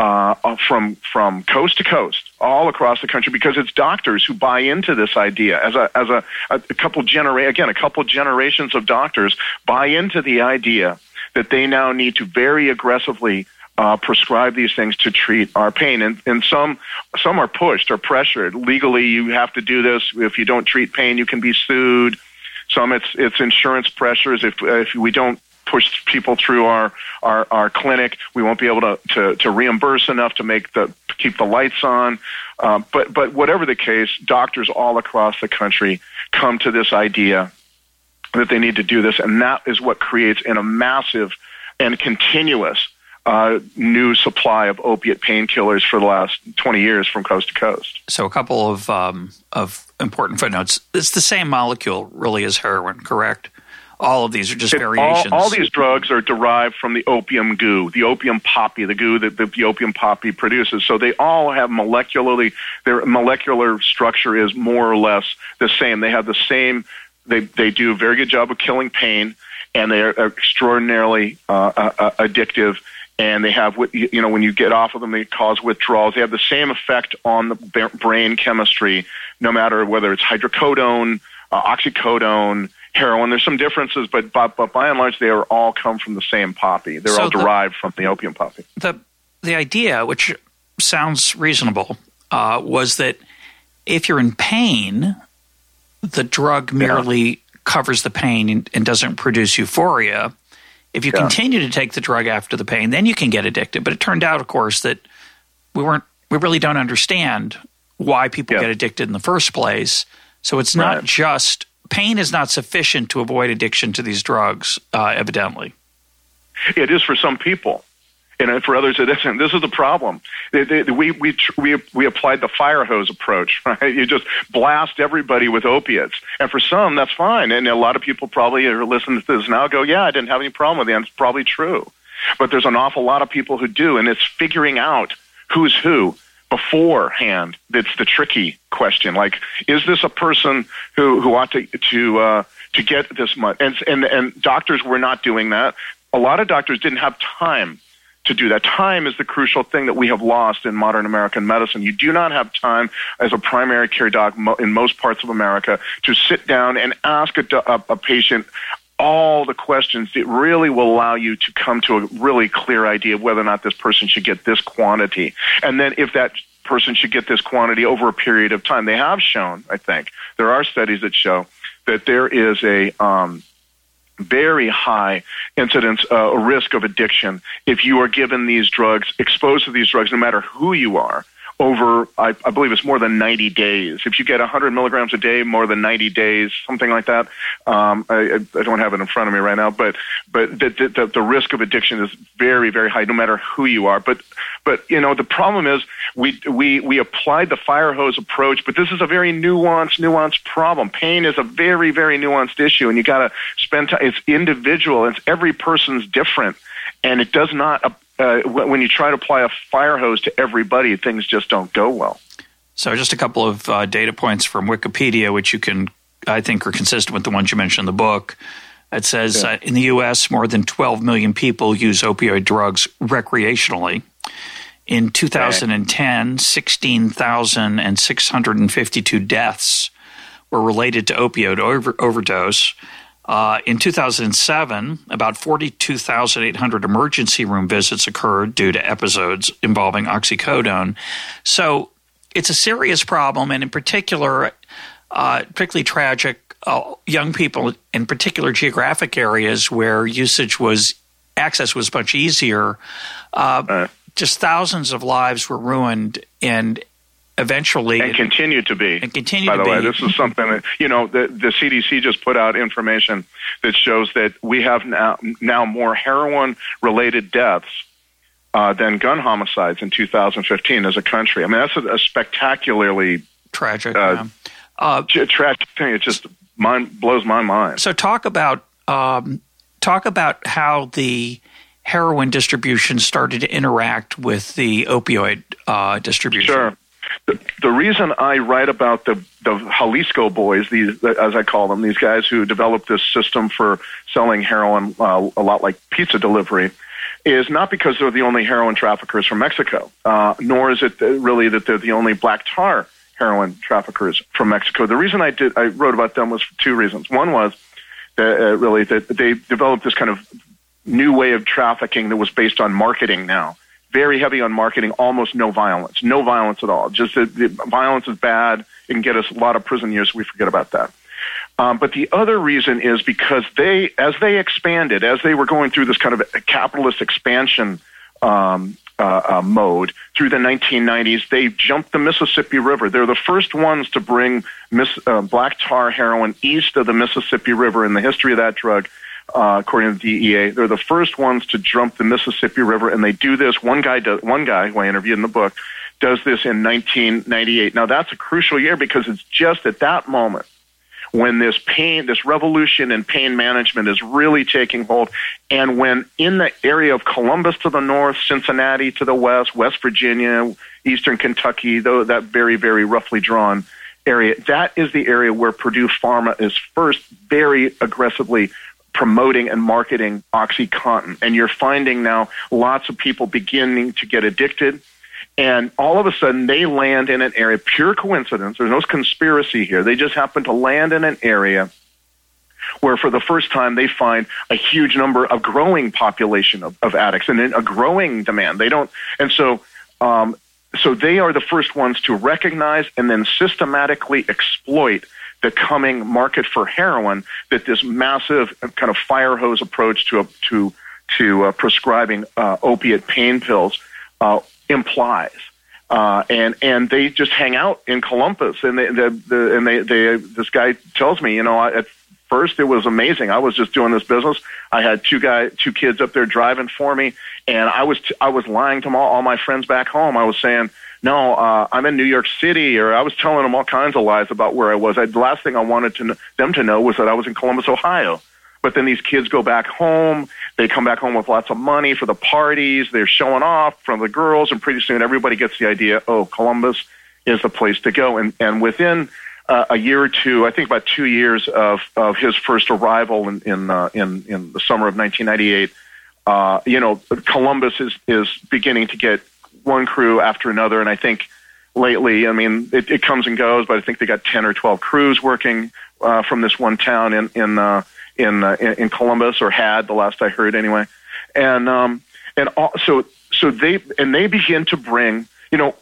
uh, from from coast to coast, all across the country, because it's doctors who buy into this idea. As a as a, a couple genera- again, a couple generations of doctors buy into the idea that they now need to very aggressively uh, prescribe these things to treat our pain, and and some some are pushed or pressured legally. You have to do this. If you don't treat pain, you can be sued. Some it's it's insurance pressures. If if we don't push people through our, our, our clinic. We won't be able to, to, to reimburse enough to make the keep the lights on. Uh, but but whatever the case, doctors all across the country come to this idea that they need to do this, and that is what creates in a massive and continuous uh, new supply of opiate painkillers for the last 20 years from coast to coast. So, a couple of um, of important footnotes. It's the same molecule, really, as heroin, correct? All of these are just it, variations. All, all, these drugs are derived from the opium goo, the opium poppy, the goo that the, the opium poppy produces. So they all have molecularly, their molecular structure is more or less the same. They have the same. They they do a very good job of killing pain, and they are extraordinarily uh, uh, uh addictive and they have you know when you get off of them they cause withdrawals they have the same effect on the brain chemistry no matter whether it's hydrocodone uh, oxycodone heroin there's some differences but, but but by and large they are all come from the same poppy they're so all derived the, from the opium poppy the the idea which sounds reasonable uh, was that if you're in pain the drug merely yeah. covers the pain and, and doesn't produce euphoria if you yeah. continue to take the drug after the pain, then you can get addicted. But it turned out, of course, that we weren't we really don't understand why people yeah. get addicted in the first place. So it's not right. just pain is not sufficient to avoid addiction to these drugs, uh, evidently. It is for some people and for others it isn't. This is the problem. We we we we applied the fire hose approach. Right? You just blast everybody with opiates, and for some that's fine. And a lot of people probably are listening to this now go, "Yeah, I didn't have any problem with it." And it's probably true, but there's an awful lot of people who do, and it's figuring out who's who beforehand. That's the tricky question. Like, is this a person who who ought to to uh, to get this much? And and and doctors were not doing that. A lot of doctors didn't have time to do that. Time is the crucial thing that we have lost in modern American medicine. You do not have time as a primary care doc in most parts of America to sit down and ask a, a, a patient all the questions that really will allow you to come to a really clear idea of whether or not this person should get this quantity. And then if that person should get this quantity over a period of time. They have shown, I think, there are studies that show that there is a um, very high incidence, uh, risk of addiction if you are given these drugs, exposed to these drugs, no matter who you are over, I, I believe it's more than 90 days. If you get 100 milligrams a day, more than 90 days, something like that. Um, I, I don't have it in front of me right now, but but the, the, the risk of addiction is very very high, no matter who you are. But but you know the problem is we we we applied the fire hose approach, but this is a very nuanced nuanced problem. Pain is a very very nuanced issue, and you got to spend time. It's individual. It's every person's different, and it does not uh, when you try to apply a fire hose to everybody, things just don't go well. So, just a couple of uh, data points from Wikipedia, which you can, I think, are consistent with the ones you mentioned in the book. It says yeah. uh, in the U.S., more than 12 million people use opioid drugs recreationally. In 2010, 16,652 deaths were related to opioid over- overdose. Uh, in 2007, about 42,800 emergency room visits occurred due to episodes involving oxycodone. So it's a serious problem, and in particular, uh, particularly tragic. Uh, young people in particular geographic areas where usage was access was much easier. Uh, just thousands of lives were ruined, and eventually and continue to be and continue by the way. this is something that you know the, the cdc just put out information that shows that we have now now more heroin related deaths uh, than gun homicides in 2015 as a country. I mean that's a, a spectacularly tragic uh, uh, tragic thing. It just mind blows my mind. So talk about um, talk about how the heroin distribution started to interact with the opioid uh, distribution. Sure. The, reason I write about the the Xalisco boys, these as I call them, these guys who developed this system for selling heroin uh, a lot like pizza delivery, is not because they're the only heroin traffickers from Mexico, uh, nor is it really that they're the only black tar heroin traffickers from Mexico. The reason I did I wrote about them was for two reasons. One was that, uh, really that they developed this kind of new way of trafficking that was based on marketing now very heavy on marketing, almost no violence, no violence at all. Just that the violence is bad. It can get us a lot of prison years. We forget about that. Um, but the other reason is because they, as they expanded, as they were going through this kind of capitalist expansion um, uh, uh, mode through the 1990s. They jumped the Mississippi River. They're the first ones to bring mis- uh, black tar heroin east of the Mississippi River in the history of that drug. Uh, according to the DEA, they're the first ones to jump the Mississippi River, and they do this. One guy, does, one guy who I interviewed in the book, does this in 1998. Now that's a crucial year because it's just at that moment when this pain, this revolution in pain management is really taking hold, and when in the area of Columbus to the north, Cincinnati to the west, West Virginia, eastern Kentucky, though that very, very roughly drawn area, that is the area where Purdue Pharma is first very aggressively promoting and marketing OxyContin. And you're finding now lots of people beginning to get addicted and all of a sudden, they land in an area, pure coincidence. There's no conspiracy here. They just happen to land in an area where for the first time they find a huge number of growing population of, of addicts and a growing demand. They don't, and so, um, so they are the first ones to recognize and then systematically exploit the coming market for heroin that this massive kind of fire hose approach to, to, to uh, prescribing uh, opiate pain pills uh, implies. Uh, and and they just hang out in Columbus, and they, the, the and they, they this guy tells me, you know, at first it was amazing. I was just doing this business. I had two guy, two kids up there driving for me, and I was t- I was lying to all my friends back home. I was saying, no, uh, I'm in New York City, or I was telling them all kinds of lies about where I was. I, the last thing I wanted to them to know was that I was in Columbus, Ohio. But then these kids go back home. They come back home with lots of money for the parties. They're showing off from the girls, and pretty soon everybody gets the idea. Oh, Columbus is the place to go. And and within uh, a year or two, I think about two years of of his first arrival in in uh, in, in the summer of 1998, uh, you know, Columbus is is beginning to get one crew after another, and I think lately, I mean, it, it comes and goes, but I think they got 10 or 12 crews working uh, from this one town in in uh, in uh, in Columbus, or had the last I heard anyway. And um, and all, so so they and they begin to bring you know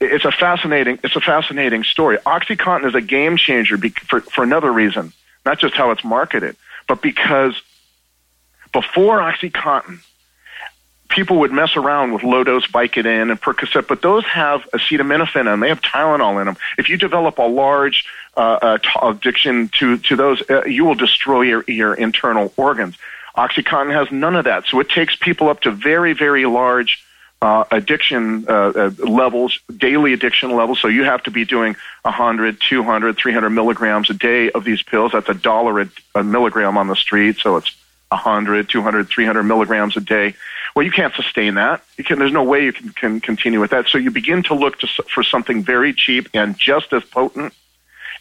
it's a fascinating it's a fascinating story. OxyContin is a game changer for for another reason, not just how it's marketed, but because before OxyContin, people would mess around with low dose Vicodin and Percocet, but those have acetaminophen in them. They have Tylenol in them. If you develop a large uh, uh, addiction to to those, uh, you will destroy your your internal organs. OxyContin has none of that, so it takes people up to very very large uh, addiction uh, uh, levels, daily addiction levels. So you have to be doing 100, 200, 300 milligrams a day of these pills. That's a dollar a, a milligram on the street, so it's 100, 200, 300 milligrams a day. Well, you can't sustain that. Can, there's no way you can, can continue with that. So you begin to look to, for something very cheap and just as potent.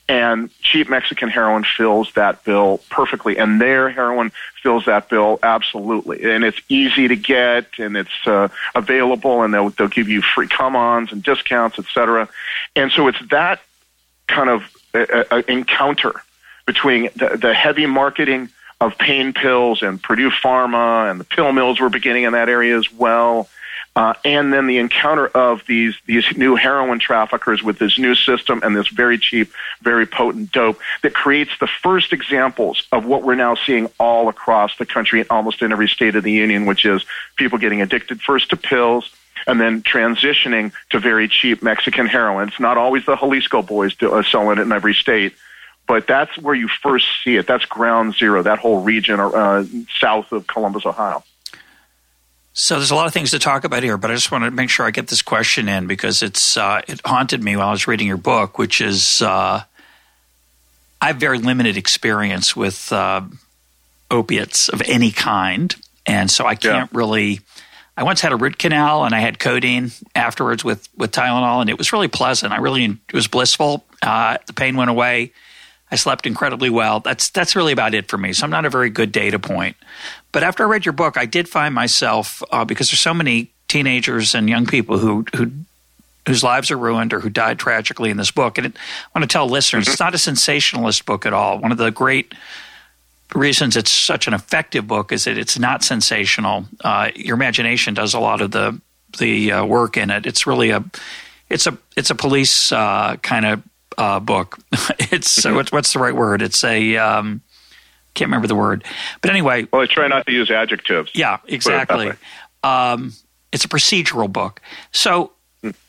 And cheap Mexican heroin fills that bill perfectly. And their heroin fills that bill absolutely. And it's easy to get and it's uh, available and they'll, they'll give you free come-ons and discounts, et cetera. And so it's that kind of uh, uh, encounter between the, the heavy marketing – of pain pills, and Purdue Pharma and the pill mills were beginning in that area as well. Uh, and then the encounter of these these new heroin traffickers with this new system and this very cheap, very potent dope that creates the first examples of what we're now seeing all across the country and almost in every state of the union, which is people getting addicted first to pills and then transitioning to very cheap Mexican heroin. It's not always the Xalisco boys do, uh, selling it in every state but that's where you first see it. That's ground zero, that whole region uh, south of Columbus, Ohio. So there's a lot of things to talk about here, but I just want to make sure I get this question in because it's uh, it haunted me while I was reading your book, which is uh, I have very limited experience with uh, opiates of any kind, and so I can't yeah. really. I once had a root canal and I had codeine afterwards with with Tylenol, and it was really pleasant. I really it was blissful. Uh, the pain went away. I slept incredibly well. That's that's really about it for me. So I'm not a very good data point. But after I read your book, I did find myself uh, because there's so many teenagers and young people who who whose lives are ruined or who died tragically in this book. And it, I want to tell listeners, it's not a sensationalist book at all. One of the great reasons it's such an effective book is that it's not sensational. Uh, your imagination does a lot of the the uh, work in it. It's really a it's a it's a police uh, kind of uh, book. it's mm-hmm. what's, what's the right word? It's a um, can't remember the word, but anyway. Well, I try not to use adjectives. Yeah, exactly. Um, it's a procedural book. So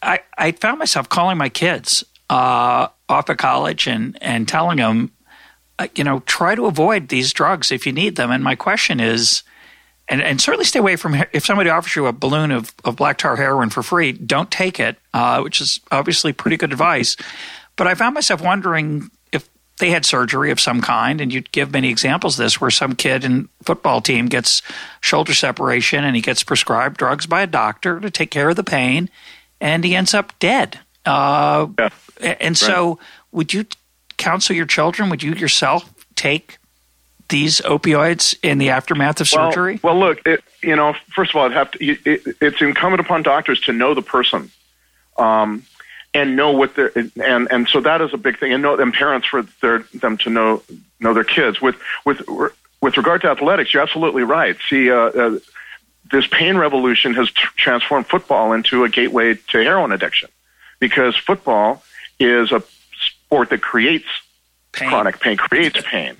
I, I found myself calling my kids uh, off at college and, and telling them, uh, you know, try to avoid these drugs if you need them. And my question is, and, and certainly stay away from if somebody offers you a balloon of, of black tar heroin for free, don't take it, uh, which is obviously pretty good advice. But I found myself wondering if they had surgery of some kind, and you'd give many examples of this where some kid in football team gets shoulder separation and he gets prescribed drugs by a doctor to take care of the pain, and he ends up dead. Uh, yeah. And so, would you counsel your children? Would you yourself take these opioids in the aftermath of well, surgery? Well, look, it, you know, first of all, have to, it, it's incumbent upon doctors to know the person. Um, and know what they're and and so that is a big thing and know and parents for their them to know know their kids. With with with regard to athletics you're absolutely right. See uh, uh, this pain revolution has t- transformed football into a gateway to heroin addiction because football is a sport that creates pain. chronic pain creates pain.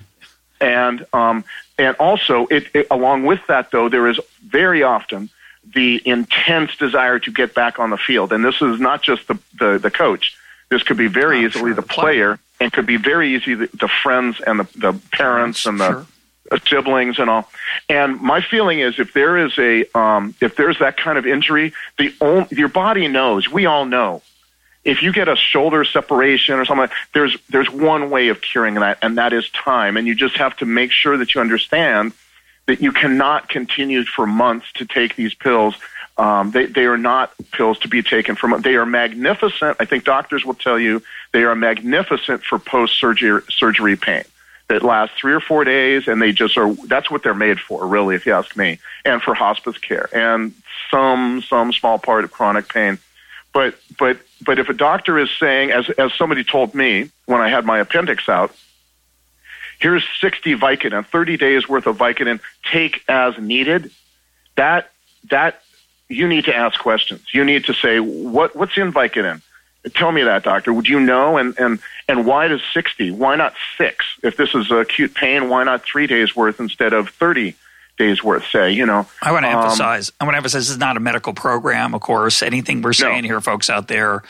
And um, and also it, it, along with that though there is very often the intense desire to get back on the field and this is not just the the, the coach this could be very oh, easily sure. the player and could be very easy the, the friends and the, the parents and the sure. siblings and all and my feeling is if there is a um, if there's that kind of injury the only, your body knows we all know if you get a shoulder separation or something, there's there's one way of curing that, and that is time. And you just have to make sure that you understand that you cannot continue for months to take these pills. Um, they they are not pills to be taken months. They are magnificent. I think doctors will tell you they are magnificent for post surgery surgery pain that lasts three or four days, and they just are. That's what they're made for, really, if you ask me, and for hospice care and some some small part of chronic pain. But but but if a doctor is saying, as as somebody told me when I had my appendix out, here's 60 Vicodin, 30 days worth of Vicodin, take as needed. That that you need to ask questions. You need to say what what's in Vicodin. Tell me that, doctor. Would you know? And and and why does 60? Why not six? If this is acute pain, why not three days worth instead of 30? days worth, say, you know. I want to um, emphasize, I want to emphasize this is not a medical program, of course. Anything we're saying no. here, folks out there,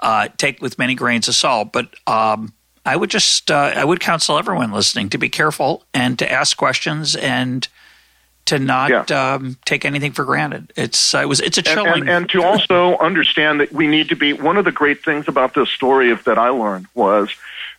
uh, take with many grains of salt. But um, I would just, uh, I would counsel everyone listening to be careful and to ask questions and to not yeah. um, take anything for granted. It's uh, it was it's a chilling, and, and, and to also understand that we need to be. One of the great things about this story of, that I learned was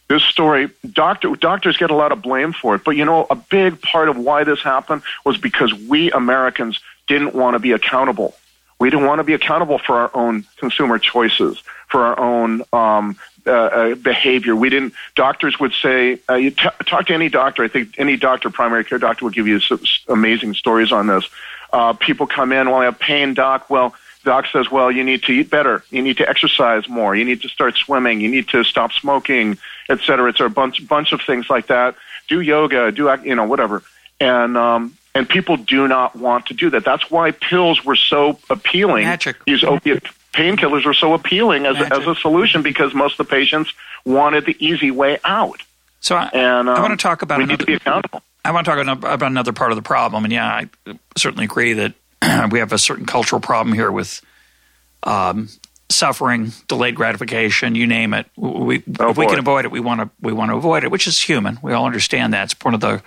this story, doctor, doctors get a lot of blame for it, but you know, a big part of why this happened was because we Americans didn't want to be accountable. We didn't want to be accountable for our own consumer choices, for our own um, uh, uh, behavior. We didn't. Doctors would say, uh, you t- talk to any doctor. I think any doctor, primary care doctor, will give you some amazing stories on this. Uh, people come in, well, I have pain, doc. Well, doc says, well, you need to eat better. You need to exercise more. You need to start swimming. You need to stop smoking, et cetera. It's a bunch, bunch of things like that. Do yoga, do, you know, whatever. And, um, and people do not want to do that. That's why pills were so appealing. Magic. These opiate painkillers were so appealing as, as a solution because most of the patients wanted the easy way out. So I, and, um, I want to talk about we another, need to be accountable. I want to talk about another part of the problem. And yeah, I certainly agree that we have a certain cultural problem here with um, suffering, delayed gratification, you name it. We, oh, if we can avoid it, we want to we want to avoid it, which is human. We all understand that. It's one of the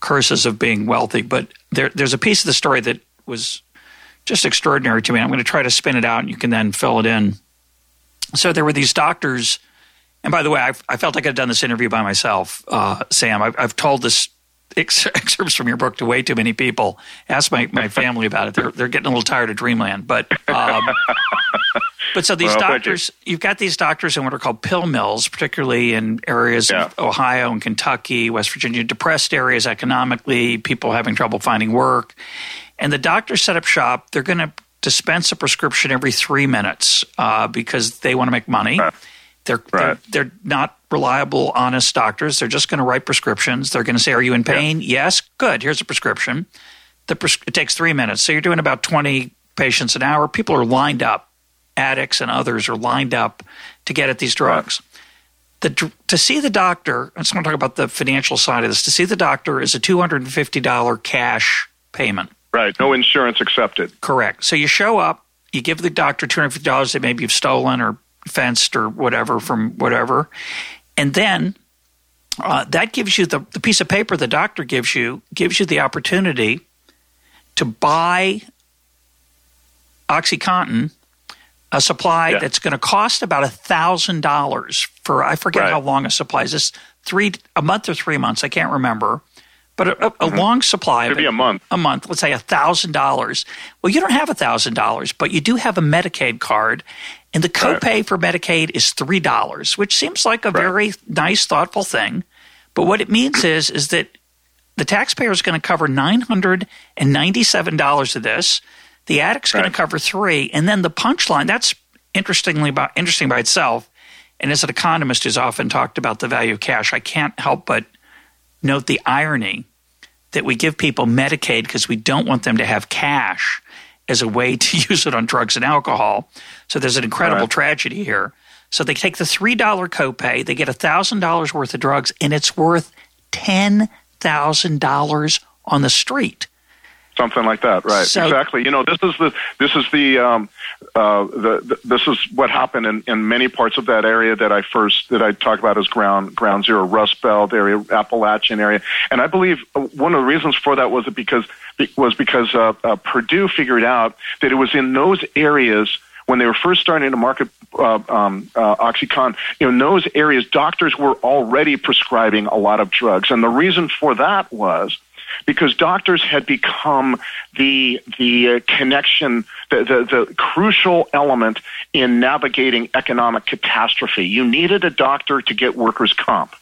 curses of being wealthy. But there, there's a piece of the story that was just extraordinary to me. I'm going to try to spin it out, and you can then fill it in. So there were these doctors, and by the way, I've, i felt like I'd done this interview by myself, uh, Sam. I've, I've told this excerpts from your book to way too many people. Ask my, my family about it. They're they're getting a little tired of Dreamland. But um, but so these well, doctors, you. have got these doctors in what are called pill mills, particularly in areas yeah. of Ohio and Kentucky, West Virginia, depressed areas economically, people having trouble finding work, and the doctors set up shop. They're going to dispense a prescription every three minutes uh, because they want to make money. They're, right. they're, they're not reliable, honest doctors. They're just going to write prescriptions. They're going to say, "Are you in pain? Yeah. Yes, good. Here's a prescription." The pres- it takes three minutes, so you're doing about twenty patients an hour. People are lined up. Addicts and others are lined up to get at these drugs. Right. The, to see the doctor, I just want to talk about the financial side of this. To see the doctor is a two hundred and fifty dollar cash payment. Right. No insurance accepted. Correct. So you show up, you give the doctor two hundred fifty dollars that maybe you've stolen or fenced or whatever from whatever, and then uh, that gives you the, the piece of paper the doctor gives you gives you the opportunity to buy OxyContin, a supply yeah. that's going to cost about a thousand dollars for I forget right. how long a supply is. This three a month or three months. I can't remember. But a, a, mm-hmm. long supply could be a month. A month, let's say a thousand dollars. Well, you don't have a thousand dollars, but you do have a Medicaid card, and the copay right. for Medicaid is three dollars, which seems like a right. very nice, thoughtful thing. But what it means is is that the taxpayer is going to cover nine hundred and ninety-seven dollars of this. The addict's right. going to cover three, and then the punchline. That's interestingly about interesting by itself. And as an economist who's often talked about the value of cash, I can't help but note the irony that we give people Medicaid because we don't want them to have cash as a way to use it on drugs and alcohol. So there's an incredible right. tragedy here. So they take the $3 copay, they get $1,000 worth of drugs, and it's worth $10,000 on the street. Something like that, right? So, exactly. You know, this is the this is the, um, uh, the, the this is what happened in, in many parts of that area that I first that I talk about as ground ground zero, Rust Belt area, Appalachian area, and I believe one of the reasons for that was it because was because uh, uh, Purdue figured out that it was in those areas when they were first starting to market uh, um, uh, OxyContin, in those areas, doctors were already prescribing a lot of drugs, and the reason for that was because doctors had become the the uh, connection, the, the, the crucial element in navigating economic catastrophe. You needed a doctor to get workers' comp.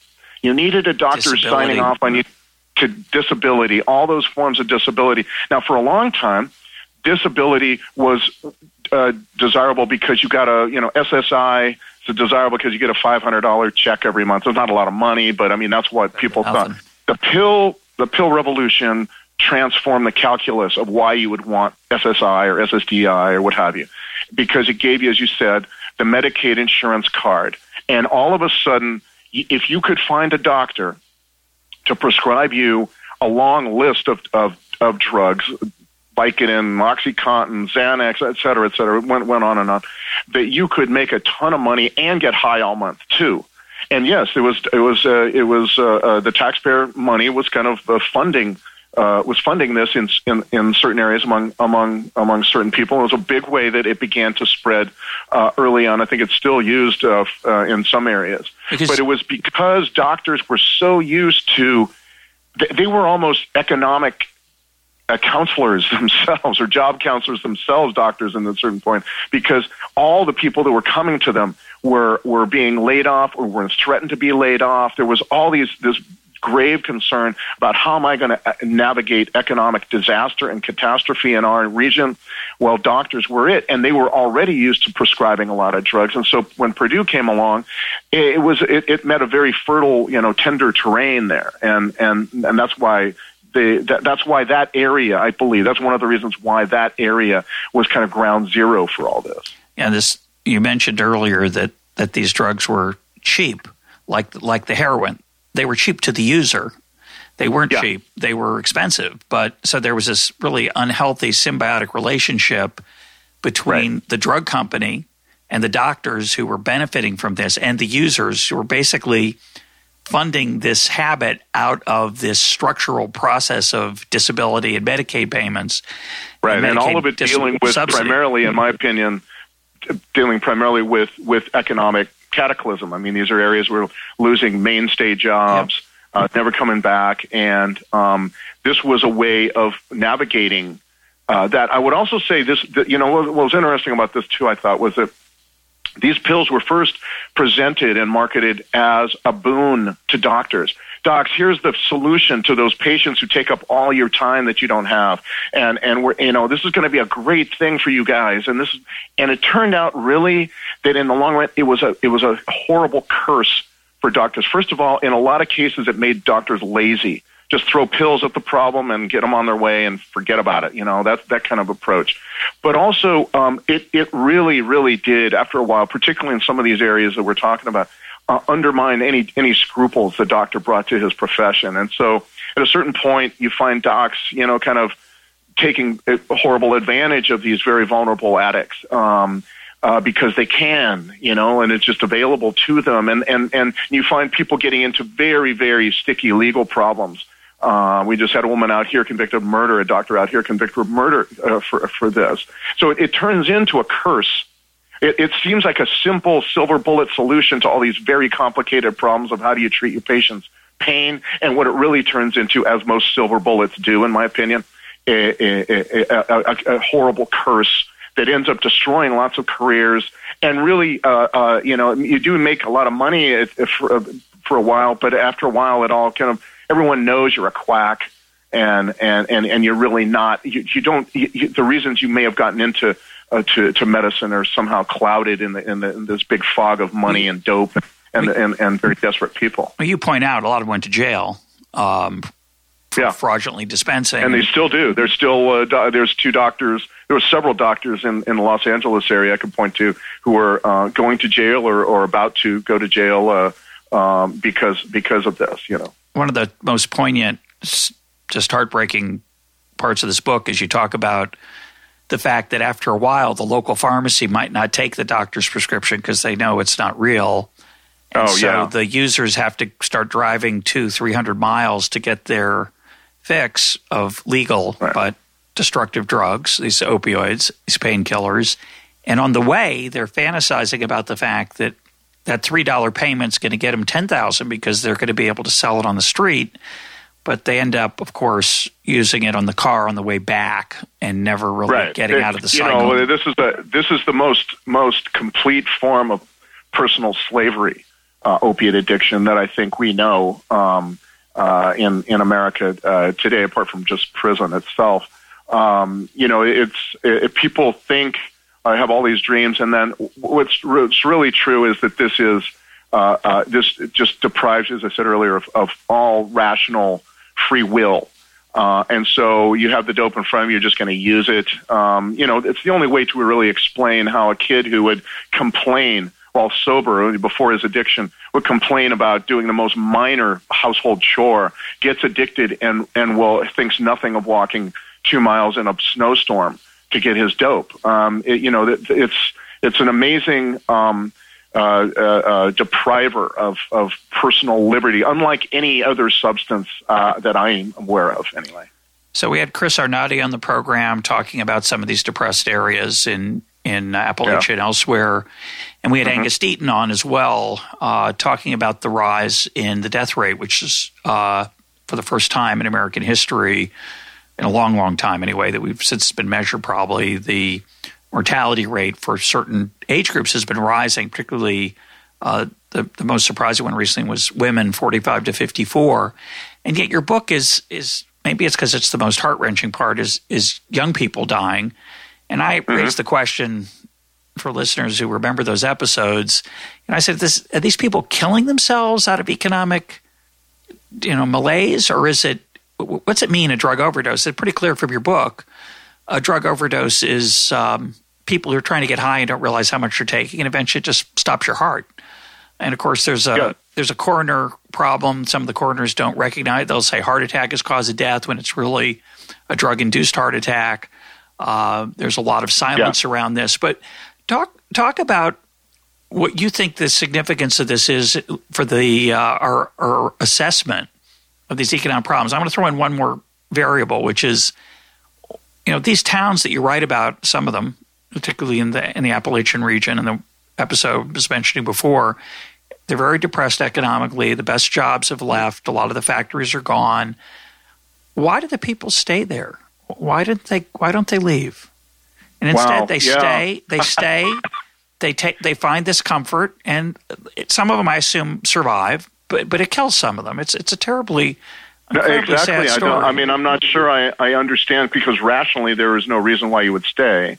You needed a doctor disability. signing off on you to disability, all those forms of disability. Now, for a long time, disability was uh, desirable because you got a you know SSI. It's desirable because you get a five hundred dollar check every month. It's not a lot of money, but I mean that's what people thought. The pill the pill revolution transformed the calculus of why you would want SSI or SSDI or what have you, because it gave you, as you said, the Medicaid insurance card. And all of a sudden, if you could find a doctor to prescribe you a long list of, of, of drugs, Vicodin, OxyContin, Xanax, et cetera, et cetera, it went, went on and on, that you could make a ton of money and get high all month too and yes, it was it was uh, it was uh, uh, the taxpayer money was kind of uh, funding uh, was funding this in, in in certain areas among among among certain people. It was a big way that it began to spread uh, early on. I think it's still used uh, uh, in some areas, because but it was because doctors were so used to they were almost economic counselors themselves or job counselors themselves, doctors at a certain point, because all the people that were coming to them were were being laid off or were threatened to be laid off. There was all these this grave concern about how am I going to uh, navigate economic disaster and catastrophe in our region. Well, doctors were it, and they were already used to prescribing a lot of drugs. And so when Purdue came along, it was it, it met a very fertile, you know, tender terrain there, and and and that's why the, that, that's why that area, I believe, that's one of the reasons why that area was kind of ground zero for all this. Yeah, this you mentioned earlier that that these drugs were cheap, like like the heroin. They were cheap to the user. They weren't yeah. cheap. They were expensive. But so there was this really unhealthy symbiotic relationship between right. the drug company and the doctors who were benefiting from this and the users who were basically funding this habit out of this structural process of disability and Medicaid payments. Right, and, and all of it dealing with subsidy. primarily, in my opinion, dealing primarily with, with economic cataclysm. I mean, these are areas where losing mainstay jobs, uh, never coming back, and um, this was a way of navigating uh, that. I would also say this, that, you know, what was interesting about this too, I thought, was that these pills were first presented and marketed as a boon to doctors. Docs, here's the solution to those patients who take up all your time that you don't have. And, and we're, you know, this is going to be a great thing for you guys. And this, and it turned out really that in the long run, it was a, it was a horrible curse for doctors. First of all, in a lot of cases, it made doctors lazy just throw pills at the problem and get them on their way and forget about it. You know, that's that kind of approach. But also, um, it it really, really did after a while, particularly in some of these areas that we're talking about, uh, undermine any any scruples the doctor brought to his profession. And so, at a certain point, you find docs, you know, kind of taking horrible advantage of these very vulnerable addicts. Um, uh, because they can, you know, and it's just available to them. And, and, and you find people getting into very, very sticky legal problems. Uh, we just had a woman out here convicted of murder, a doctor out here convicted of murder uh, for, for this. So it, it turns into a curse. It, it seems like a simple silver bullet solution to all these very complicated problems of how do you treat your patients' pain, and what it really turns into, as most silver bullets do, in my opinion, a, a, a, a horrible curse that ends up destroying lots of careers. And really, uh, uh, you know, you do make a lot of money for, for a while, but after a while, it all kind of everyone knows you're a quack, and and and, and you're really not. You, you don't. You, you, the reasons you may have gotten into uh, to to medicine are somehow clouded in the in, the, in this big fog of money and dope and and, and very desperate people. Well, you point out a lot of them went to jail. Um, yeah. fraudulently dispensing, and they still do. There's still uh, do- there's two doctors. There were several doctors in, in the Los Angeles area I could point to who were uh, going to jail or, or about to go to jail uh, um, because because of this. You know, one of the most poignant, just heartbreaking parts of this book is you talk about the fact that after a while the local pharmacy might not take the doctor's prescription because they know it's not real. And oh, so yeah. the users have to start driving two, three hundred miles to get their fix of legal right. but destructive drugs, these opioids, these painkillers. And on the way, they're fantasizing about the fact that that $3 payment's going to get them 10000 because they're going to be able to sell it on the street. But they end up, of course, using it on the car on the way back and never really right. getting it, out of the you. Know, this is the this is the most most complete form of personal slavery, uh, opiate addiction that I think we know. Um, uh, in in America uh, today, apart from just prison itself. Um, you know, it's it, people think I have all these dreams, and then what's, what's really true is that this is uh, uh, this just deprives, as I said earlier, of, of all rational free will. Uh, and so you have the dope in front of you, you're just going to use it. Um, you know, it's the only way to really explain how a kid who would complain while sober before his addiction would complain about doing the most minor household chore, gets addicted and, and will thinks nothing of walking two miles in a snowstorm to get his dope. Um, it, you know, it's, it's an amazing, um, uh, uh, uh, depriver of, of personal liberty, unlike any other substance uh, that I'm aware of, anyway. So we had Chris Arnade on the program talking about some of these depressed areas in in Appalachia yeah. and elsewhere. And we had mm-hmm. Angus Deaton on as well, uh, talking about the rise in the death rate, which is uh, for the first time in American history, in a long, long time anyway, that we've since been measured probably the mortality rate for certain age groups has been rising, particularly uh, the, the most surprising one recently was women 45 to 54. And yet your book is, is maybe it's because it's the most heart wrenching part is, is young people dying. And I mm-hmm. raised the question for listeners who remember those episodes, and I said, this, "Are these people killing themselves out of economic, you know, malaise, or is it? What's it mean a drug overdose? It's pretty clear from your book. A drug overdose is um, people who are trying to get high and don't realize how much you're taking, and eventually it just stops your heart. And of course, there's a yeah. there's a coroner problem. Some of the coroners don't recognize. They'll say heart attack is cause of death when it's really a drug induced heart attack. Uh, there's a lot of silence yeah. around this, but talk talk about what you think the significance of this is for the uh, our, our assessment of these economic problems. I'm going to throw in one more variable, which is you know these towns that you write about, some of them, particularly in the in the Appalachian region, and the episode was mentioning before, they're very depressed economically. The best jobs have left. A lot of the factories are gone. Why do the people stay there? Why didn't they? Why don't they leave? And instead, wow. they yeah. stay. They stay. they take. They find this comfort, and some of them, I assume, survive. But but it kills some of them. It's it's a terribly exactly. I, don't, I mean, I'm not sure I, I understand because rationally there is no reason why you would stay.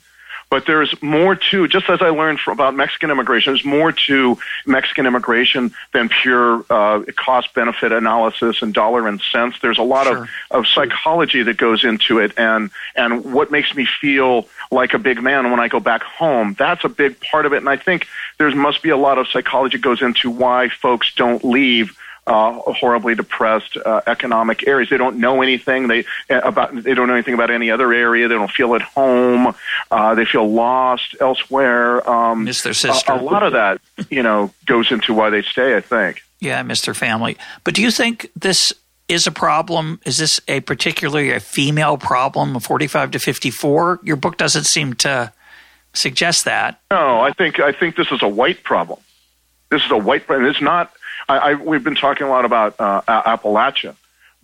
But there's more to, just as I learned from, about Mexican immigration, there's more to Mexican immigration than pure uh, cost benefit analysis and dollar and cents. There's a lot sure. of, of psychology that goes into it and, and what makes me feel like a big man when I go back home. That's a big part of it. And I think there must be a lot of psychology goes into why folks don't leave uh, horribly depressed uh, economic areas. They don't know anything they uh, about. They don't know anything about any other area. They don't feel at home. Uh, they feel lost elsewhere. Um, miss their sister. A, a lot of that, you know, goes into why they stay. I think. Yeah, I miss their family. But do you think this is a problem? Is this a particularly a female problem, 45 to 54? Your book doesn't seem to suggest that. No, I think I think this is a white problem. This is a white problem. It's not. I, I, we've been talking a lot about uh, Appalachia,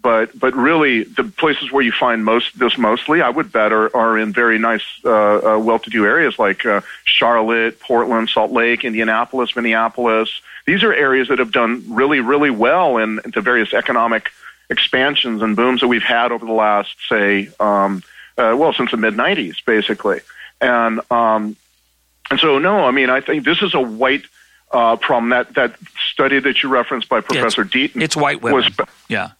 but but really the places where you find most this mostly, I would bet, are, are in very nice, uh, uh, well-to-do areas like uh, Charlotte, Portland, Salt Lake, Indianapolis, Minneapolis. These are areas that have done really, really well in, in the various economic expansions and booms that we've had over the last, say, um, uh, well, since the mid '90s, basically. And um, and so, no, I mean, I think this is a white uh, problem. That that study that you referenced by Professor it's, Deaton, it's white women. Was, yeah,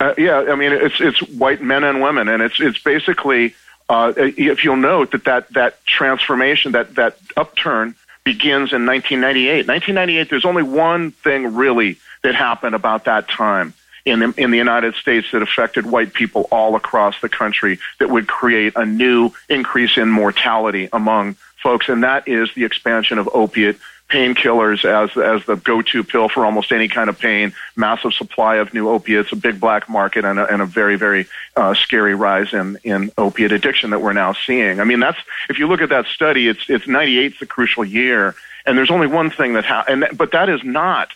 uh, yeah. I mean, it's it's white men and women, and it's it's basically. Uh, if you'll note that, that that transformation, that that upturn begins in 1998. 1998. There's only one thing really that happened about that time, in the, in the United States that affected white people all across the country that would create a new increase in mortality among folks, and that is the expansion of opiate painkillers as as the go-to pill for almost any kind of pain. Massive supply of new opiates, a big black market, and a, and a very very uh, scary rise in in opiate addiction that we're now seeing. I mean, that's if you look at that study, it's it's 98 the crucial year, and there's only one thing that ha- and but that is not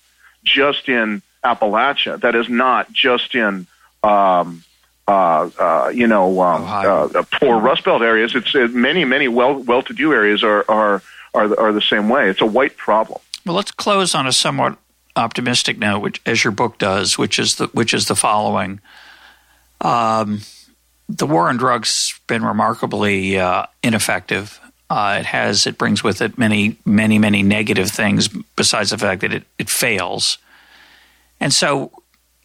just in Appalachia. That is not just in um, uh, uh, you know um, uh, poor Rust Belt areas. It's many many well well to do areas are are are the, are the same way. It's a white problem. Well, let's close on a somewhat optimistic note, which, as your book does, which is the which is the following. Um, the war on drugs has been remarkably uh, ineffective. Uh, it has it brings with it many many many negative things besides the fact that it, it fails. And so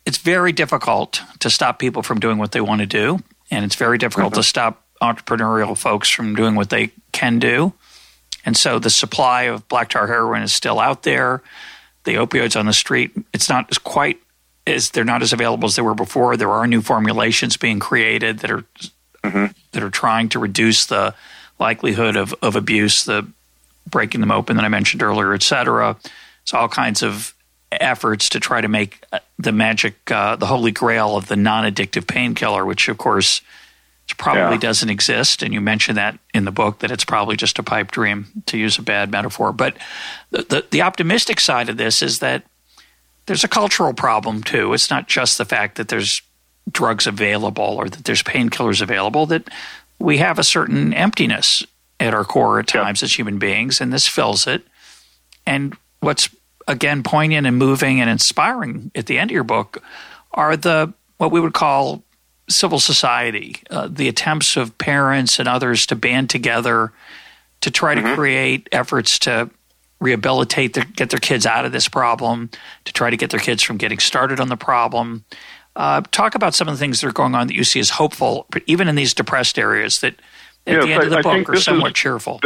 it's very difficult to stop people from doing what they want to do. And it's very difficult mm-hmm. to stop entrepreneurial folks from doing what they can do. And so the supply of black tar heroin is still out there. The opioids on the street, it's not as quite as they're not as available as they were before. There are new formulations being created that are mm-hmm. that are trying to reduce the likelihood of, of abuse, the breaking them open that I mentioned earlier, et cetera. So all kinds of efforts to try to make uh, the magic, uh, the holy grail of the non-addictive painkiller, which of course probably yeah. doesn't exist. And you mentioned that in the book that it's probably just a pipe dream, to use a bad metaphor. But the, the, the optimistic side of this is that there's a cultural problem too. It's not just the fact that there's drugs available or that there's painkillers available. That we have a certain emptiness at our core at times yeah. as human beings, and this fills it. And what's again poignant and moving and inspiring at the end of your book are the what we would call civil society, uh, the attempts of parents and others to band together to try mm-hmm. to create efforts to rehabilitate their, get their kids out of this problem, to try to get their kids from getting started on the problem. Uh, talk about some of the things that are going on that you see as hopeful, even in these depressed areas that at the end of the I book are somewhat is, cheerful.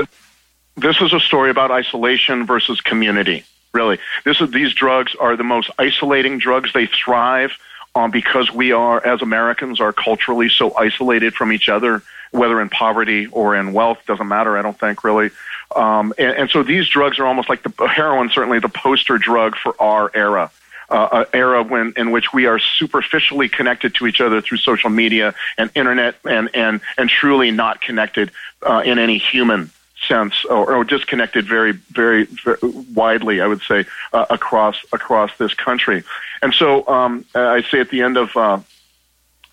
This is a story about isolation versus community really. This is, these drugs are the most isolating drugs. They thrive um, because we are, as Americans, are culturally so isolated from each other, whether in poverty or in wealth, doesn't matter, I don't think, really. Um, and, and so these drugs are almost like the heroin, certainly the poster drug for our era. Uh, era when in which we are superficially connected to each other through social media and internet and and and truly not connected uh, in any human sense or, or disconnected very, very, very, widely, I would say, uh, across across this country. And so um, I say at the end of uh,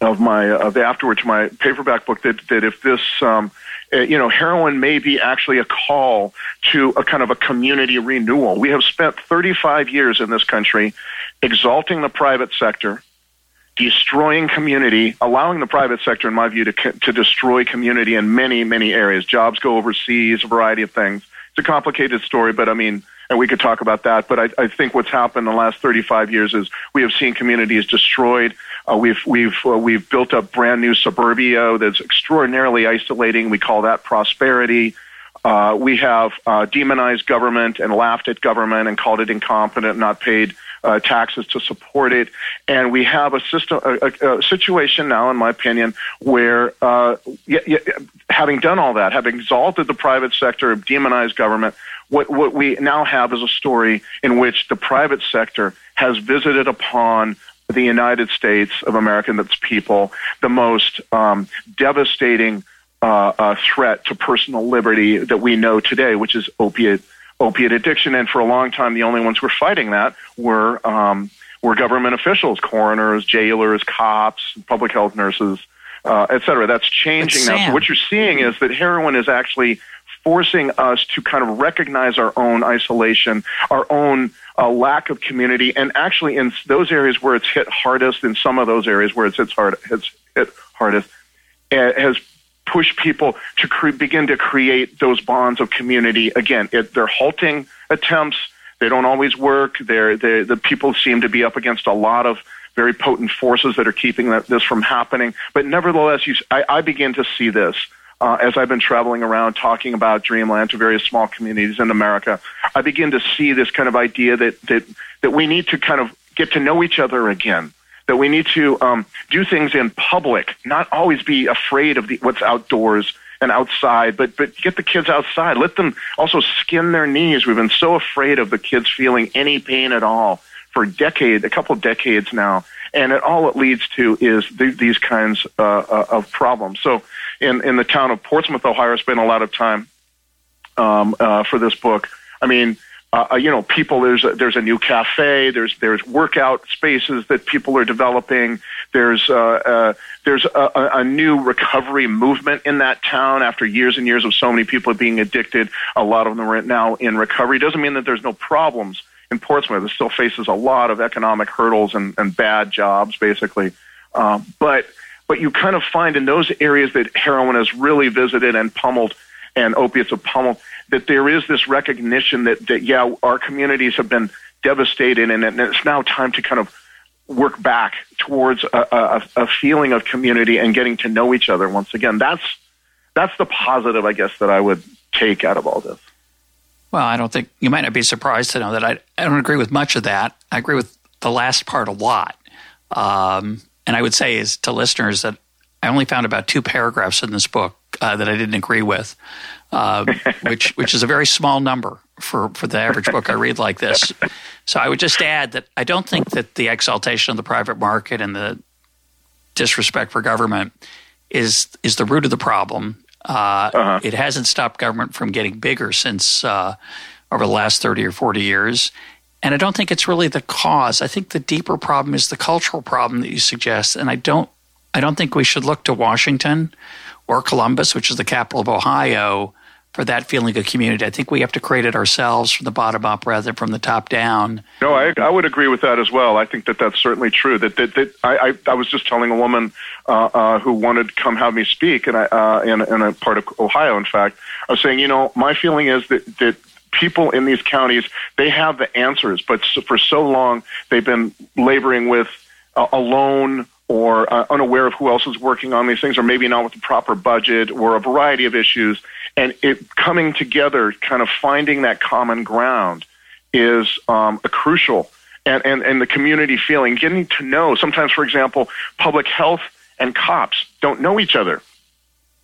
of my of afterwards my paperback book that that if this um, uh, you know heroin may be actually a call to a kind of a community renewal. We have spent 35 years in this country exalting the private sector destroying community, allowing the private sector, in my view, to, to destroy community in many, many areas. Jobs go overseas, a variety of things. It's a complicated story, but I mean, and we could talk about that. But I, I think what's happened in the last 35 years is we have seen communities destroyed. Uh, we've we've uh, we've built up brand new suburbia that's extraordinarily isolating. We call that prosperity. Uh, we have uh, demonized government and laughed at government and called it incompetent, not paid uh, taxes to support it, and we have a system, a, a, a situation now, in my opinion, where uh, y- y- having done all that, having exalted the private sector, demonized government, what what we now have is a story in which the private sector has visited upon the United States of America and its people the most um, devastating uh, uh, threat to personal liberty that we know today, which is opiate opiate addiction. And for a long time, the only ones who were fighting that were um, were government officials, coroners, jailers, cops, public health nurses, uh, et cetera. That's changing now. So what you're seeing is that heroin is actually forcing us to kind of recognize our own isolation, our own uh, lack of community, and actually in those areas where it's hit hardest, in some of those areas where it's hit, hard, it's hit hardest, has pushed people to cre- begin to create those bonds of community. Again, it, they're halting attempts. They don't always work. They're, they're, the people seem to be up against a lot of very potent forces that are keeping that, this from happening. But nevertheless, you, I, I begin to see this uh, as I've been traveling around talking about Dreamland to various small communities in America, I begin to see this kind of idea that that that we need to kind of get to know each other again. That we need to um, do things in public, not always be afraid of the, what's outdoors and outside, but but get the kids outside. Let them also skin their knees. We've been so afraid of the kids feeling any pain at all for a decade, a couple of decades now, and it, all it leads to is th- these kinds uh, uh, of problems. So in, in the town of Portsmouth, Ohio. I spent a lot of time um, uh, for this book. I mean, uh, uh, you know, people. There's a, there's a new cafe. There's there's workout spaces that people are developing. There's uh, uh, there's a, a new recovery movement in that town after years and years of so many people being addicted. A lot of them are now in recovery. Doesn't mean that there's no problems in Portsmouth. It still faces a lot of economic hurdles and, and bad jobs, basically. Um, but but you kind of find in those areas that heroin has really visited and pummeled and opiates have pummeled that there is this recognition that, that yeah, our communities have been devastated and, it's now time to kind of work back towards a, a, a feeling of community and getting to know each other once again. That's that's the positive, I guess, that I would take out of all this. Well, I don't think you might not be surprised to know that I, I don't agree with much of that. I agree with the last part a lot. Um, and I would say is to listeners that I only found about two paragraphs in this book uh, that I didn't agree with, uh, which which is a very small number for for the average book I read like this. So I would just add that I don't think that the exaltation of the private market and the disrespect for government is is the root of the problem. Uh, uh-huh. It hasn't stopped government from getting bigger since uh, over the last thirty or forty years, and I don't think it's really the cause. I think the deeper problem is the cultural problem that you suggest. And I don't I don't think we should look to Washington or Columbus, which is the capital of Ohio, for that feeling of community. I think we have to create it ourselves from the bottom up rather than from the top down. No, I, I would agree with that as well. I think that that's certainly true. That that, that I, I, I was just telling a woman uh, uh, who wanted to come have me speak, and I uh, in, in a part of Ohio, in fact, I was saying, you know, my feeling is that that people in these counties, they have the answers, but for so long they've been laboring with uh, alone or uh, unaware of who else is working on these things, or maybe not with the proper budget, or a variety of issues. And it coming together, kind of finding that common ground, is um, a crucial. And, and, and the community feeling, getting to know. Sometimes, for example, public health and cops don't know each other.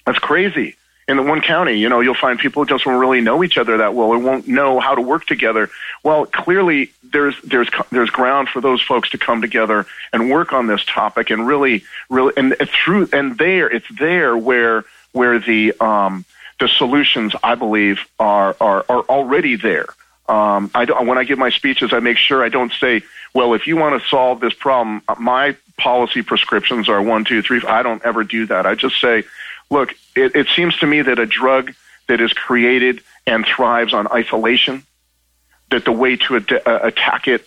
That's crazy in the one county, you know, you'll find people just won't really know each other that well or won't know how to work together. Well, clearly there's there's there's ground for those folks to come together and work on this topic and really really and through and there it's there where where the um the solutions I believe are are are already there. Um, I when I give my speeches, I make sure I don't say, "Well, if you want to solve this problem, my policy prescriptions are one, two, three. I don't ever do that. I just say, look, it, it seems to me that a drug that is created and thrives on isolation, that the way to ad- uh, attack it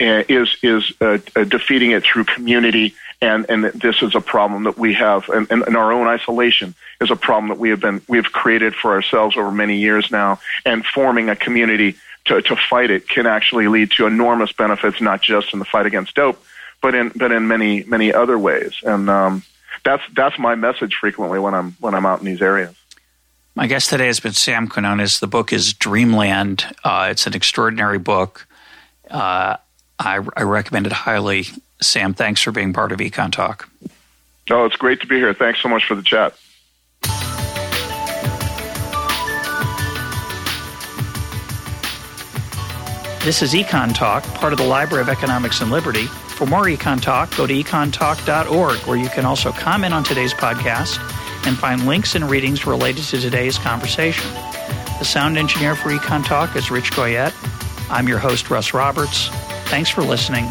uh, is is uh, uh, defeating it through community, and and this is a problem that we have, and, and, and, our own isolation is a problem that we have been we have created for ourselves over many years now, and forming a community to to fight it can actually lead to enormous benefits, not just in the fight against dope, but in but in many many other ways, and um, that's that's my message frequently when I'm when I'm out in these areas. My guest today has been Sam Quinones. The book is Dreamland. Uh, it's an extraordinary book. Uh, I, I recommend it highly. Sam, thanks for being part of Econ Talk. Oh, it's great to be here. Thanks so much for the chat. This is Econ Talk, part of the Library of Economics and Liberty. For more Econ Talk, go to econtalk.org, where you can also comment on today's podcast and find links and readings related to today's conversation. The sound engineer for Econ Talk is Rich Goyette. I'm your host, Russ Roberts. Thanks for listening.